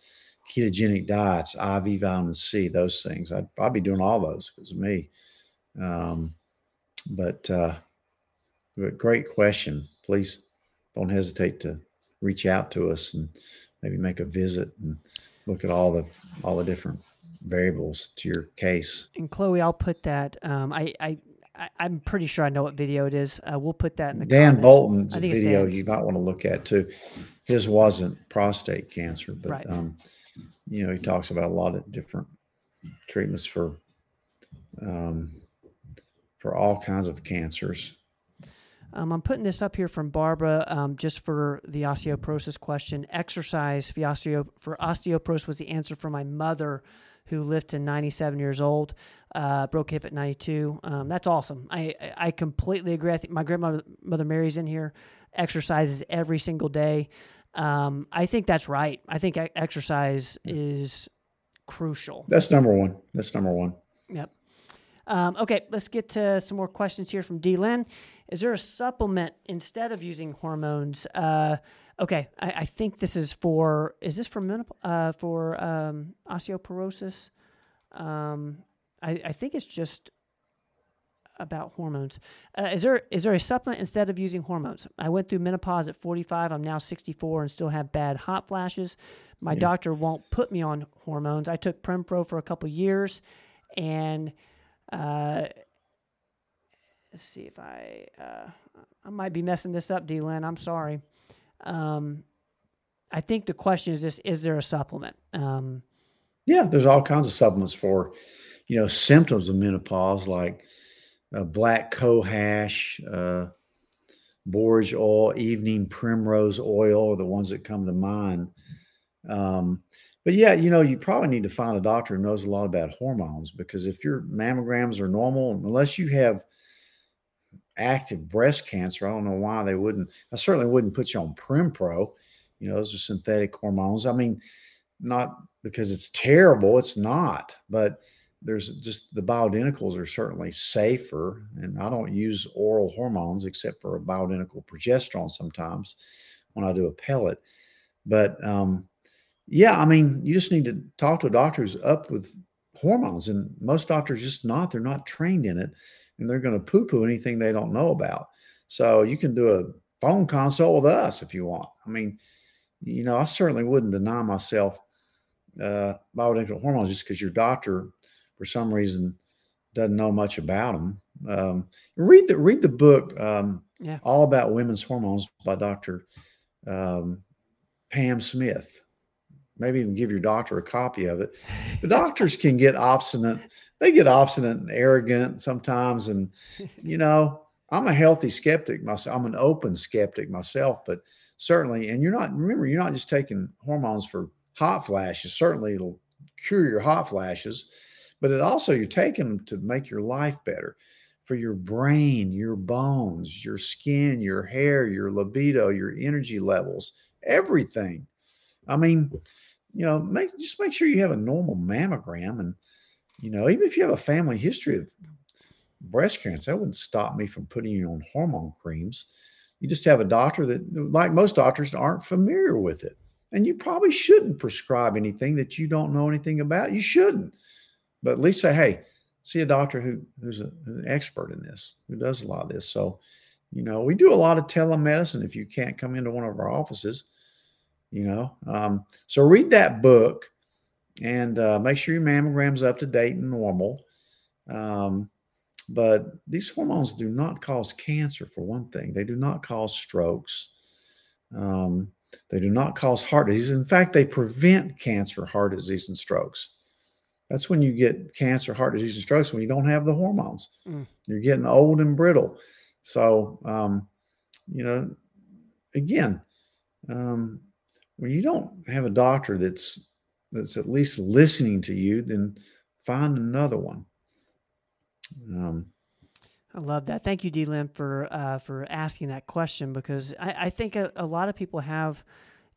ketogenic diets, IV vitamin C, those things. I'd probably be doing all those because of me. Um, but, uh, but great question. Please don't hesitate to reach out to us and maybe make a visit and look at all the all the different variables to your case. And Chloe, I'll put that. Um, I, I I, am pretty sure I know what video it is. Uh, we'll put that in the Dan comments. Bolton's video you might want to look at too. His wasn't prostate cancer, but right. um, you know, he talks about a lot of different treatments for um, for all kinds of cancers. Um, I'm putting this up here from Barbara um, just for the osteoporosis question. Exercise for, osteo- for osteoporosis was the answer for my mother who lived to 97 years old, uh, broke hip at 92. Um, that's awesome. I, I completely agree. I think my grandmother Mother Mary's in here, exercises every single day. Um, I think that's right. I think exercise is crucial. That's number one. That's number one. Yep. Um, okay, let's get to some more questions here from D. Lynn. Is there a supplement instead of using hormones? Uh, okay, I, I, think this is for. Is this for menop- uh, for um, osteoporosis? Um, I, I think it's just about hormones. Uh, is there is there a supplement instead of using hormones? I went through menopause at 45. I'm now 64 and still have bad hot flashes. My yeah. doctor won't put me on hormones. I took Prempro for a couple years, and uh, let's see if I uh, I might be messing this up, Dylan. I'm sorry. Um, I think the question is this: Is there a supplement? Um, yeah, there's all kinds of supplements for, you know, symptoms of menopause like uh, black cohosh, uh, borage oil, evening primrose oil are the ones that come to mind. Um, but yeah, you know, you probably need to find a doctor who knows a lot about hormones because if your mammograms are normal, unless you have active breast cancer, I don't know why they wouldn't. I certainly wouldn't put you on Prempro. You know, those are synthetic hormones. I mean, not because it's terrible, it's not, but there's just the bioidenticals are certainly safer. And I don't use oral hormones except for a bioidentical progesterone sometimes when I do a pellet. But um, yeah, I mean, you just need to talk to a doctor who's up with hormones, and most doctors just not. They're not trained in it, and they're going to poo-poo anything they don't know about. So you can do a phone consult with us if you want. I mean, you know, I certainly wouldn't deny myself uh, bioidentical hormones just because your doctor, for some reason, doesn't know much about them. Um, read the read the book um, yeah. all about women's hormones by Dr. Um, Pam Smith maybe even give your doctor a copy of it. The doctors can get obstinate. They get obstinate and arrogant sometimes. And, <laughs> you know, I'm a healthy skeptic myself. I'm an open skeptic myself, but certainly, and you're not, remember, you're not just taking hormones for hot flashes. Certainly, it'll cure your hot flashes, but it also, you're taking them to make your life better for your brain, your bones, your skin, your hair, your libido, your energy levels, everything. I mean, you know, make just make sure you have a normal mammogram, and you know, even if you have a family history of breast cancer, that wouldn't stop me from putting you on hormone creams. You just have a doctor that, like most doctors, aren't familiar with it, and you probably shouldn't prescribe anything that you don't know anything about. You shouldn't, but at least say, hey, see a doctor who who's a, an expert in this, who does a lot of this. So, you know, we do a lot of telemedicine. If you can't come into one of our offices, you know. Um, so read that book and uh, make sure your mammogram's up to date and normal. Um, but these hormones do not cause cancer, for one thing. They do not cause strokes. Um, they do not cause heart disease. In fact, they prevent cancer, heart disease, and strokes. That's when you get cancer, heart disease, and strokes when you don't have the hormones. Mm. You're getting old and brittle. So, um, you know, again, um, when you don't have a doctor that's that's at least listening to you, then find another one. Um, I love that. Thank you, D. Lim, for uh, for asking that question because I, I think a, a, lot of people have,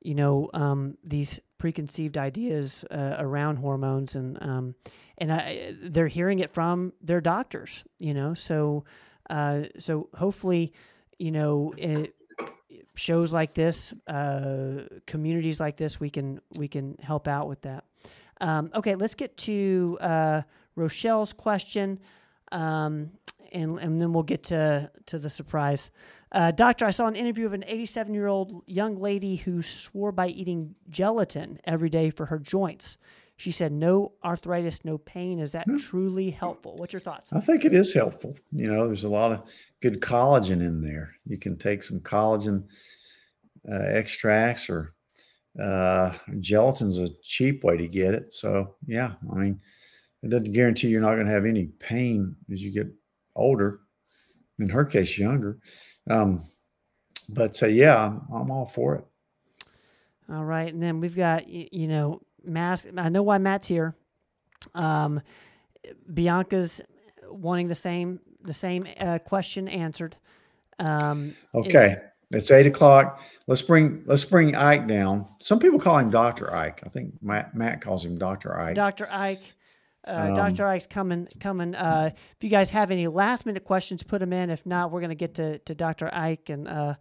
you know, um, these preconceived ideas uh, around hormones, and um, and I, they're hearing it from their doctors. You know, so uh, so hopefully, you know, it, shows like this, uh, communities like this, we can we can help out with that. Um, okay, let's get to uh, Rochelle's question, um, and and then we'll get to to the surprise. Uh, doctor, I saw an interview of an 87 year old young lady who swore by eating gelatin every day for her joints. She said, no arthritis, no pain. Is that truly helpful? What's your thoughts? I think it is helpful. You know, there's a lot of good collagen in there. You can take some collagen uh, extracts or uh, gelatin's a cheap way to get it. So, yeah, I mean, it doesn't guarantee you're not going to have any pain as you get older. In her case, younger. Um, but uh, yeah, I'm, I'm all for it. All right. And then we've got, you know, mask. I know why Matt's here. Um, Bianca's wanting the same the same uh, question answered. Um, okay, it's eight o'clock. Let's bring let's bring Ike down. Some people call him Doctor Ike. I think Matt Matt calls him Doctor Ike. Doctor Ike. Uh, um, Dr. Ike's coming. Coming. Uh, if you guys have any last minute questions, put them in. If not, we're going to get to to Dr. Ike and uh,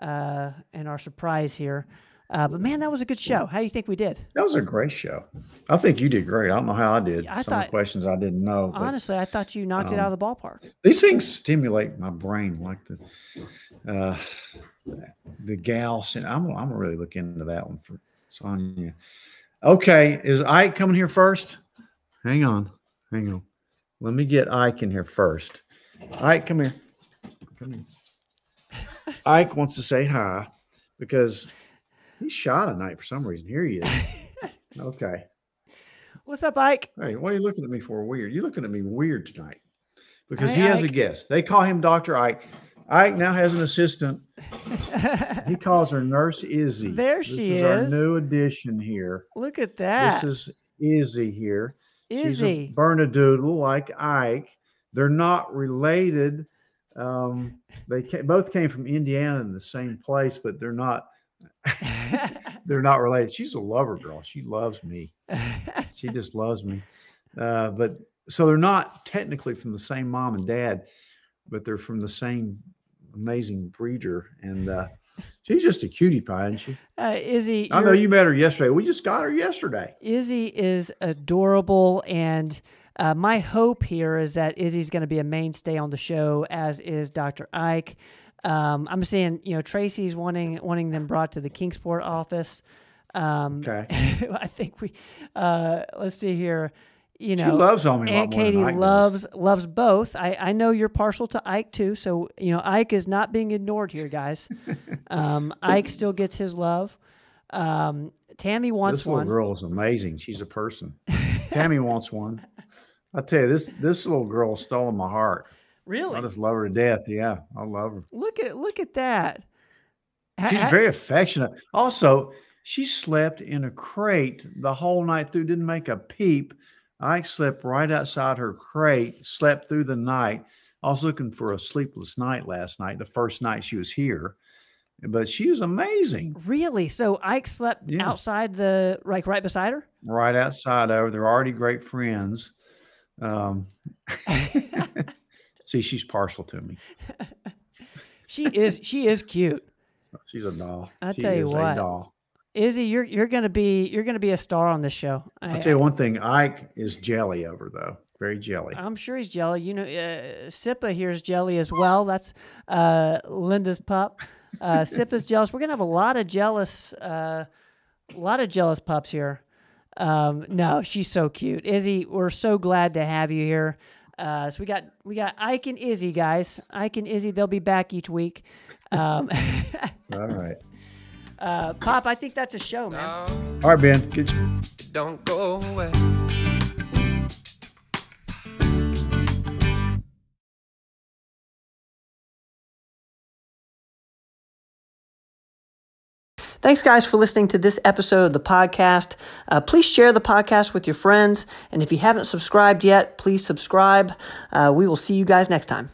uh, and our surprise here. Uh, but man, that was a good show. How do you think we did? That was a great show. I think you did great. I don't know how I did. I Some thought questions I didn't know. But, honestly, I thought you knocked um, it out of the ballpark. These things stimulate my brain, like the uh, the gal. I'm I'm gonna really look into that one for Sonia. Okay, is Ike coming here first? Hang on, hang on. Let me get Ike in here first. Ike, come here. Come here. Ike wants to say hi because He's shy tonight for some reason. Here he is. <laughs> okay. What's up, Ike? Hey, what are you looking at me for weird? You're looking at me weird tonight because Hey, he has a guest. They call him Dr. Ike. Ike now has an assistant. <laughs> He calls her Nurse Izzy. There this she is. Our is. new addition here. Look at that. This is Izzy here. She's a Izzy. Bernedoodle like Ike. They're not related. Um, they both came from Indiana in the same place, but they're not. <laughs> they're not related. She's a lover girl. She loves me. <laughs> She just loves me. Uh, but so they're not technically from the same mom and dad, but they're from the same amazing breeder. And uh, she's just a cutie pie, isn't she? uh, Izzy, I know you're- met her yesterday. We just got her yesterday. Izzy is adorable, and uh, my hope here is that Izzy's going to be a mainstay on the show, as is Dr. Ike. Um, I'm seeing, you know, Tracy's wanting wanting them brought to the Kingsport office. Um, Okay. <laughs> I think we. Uh, let's see here. You She know, loves on me Aunt Katie Ike does. loves loves both. I, I know you're partial to Ike too, so you know Ike is not being ignored here, guys. <laughs> um, Ike still gets his love. Um, Tammy wants this little one. girl is amazing. She's a person. Tammy wants one. I tell you, this this little girl has stolen my heart. <laughs> Really? I just love her to death. Yeah, I love her. Look at look at that. She's very affectionate. Also, she slept in a crate the whole night through, didn't make a peep. I slept right outside her crate, slept through the night. I was looking for a sleepless night last night, the first night she was here. But she was amazing. really. So Ike slept Yeah. outside the like right beside her. Right outside of her. They're already great friends. Um, <laughs> <laughs> see, she's partial to me. <laughs> She is she is cute. She's a doll. I tell you is what. Izzy, you're you're gonna be you're gonna be a star on this show. I, I'll tell you one thing. Ike is jelly over though. Very jelly. I'm sure he's jelly. You know, uh, Sippa here's jelly as well. That's uh, Linda's pup. Uh, Sippa's jealous. We're gonna have a lot of jealous, uh, a lot of jealous pups here. Um, no, she's so cute. Izzy, we're so glad to have you here. Uh, so we got we got Ike and Izzy, guys. Ike and Izzy, they'll be back each week. Um, <laughs> All right. Uh, Pop, I think that's a show, man. All right, Ben. Good. Don't go away. Thanks, guys, for listening to this episode of the podcast. Uh, please share the podcast with your friends. And if you haven't subscribed yet, please subscribe. Uh, we will see you guys next time.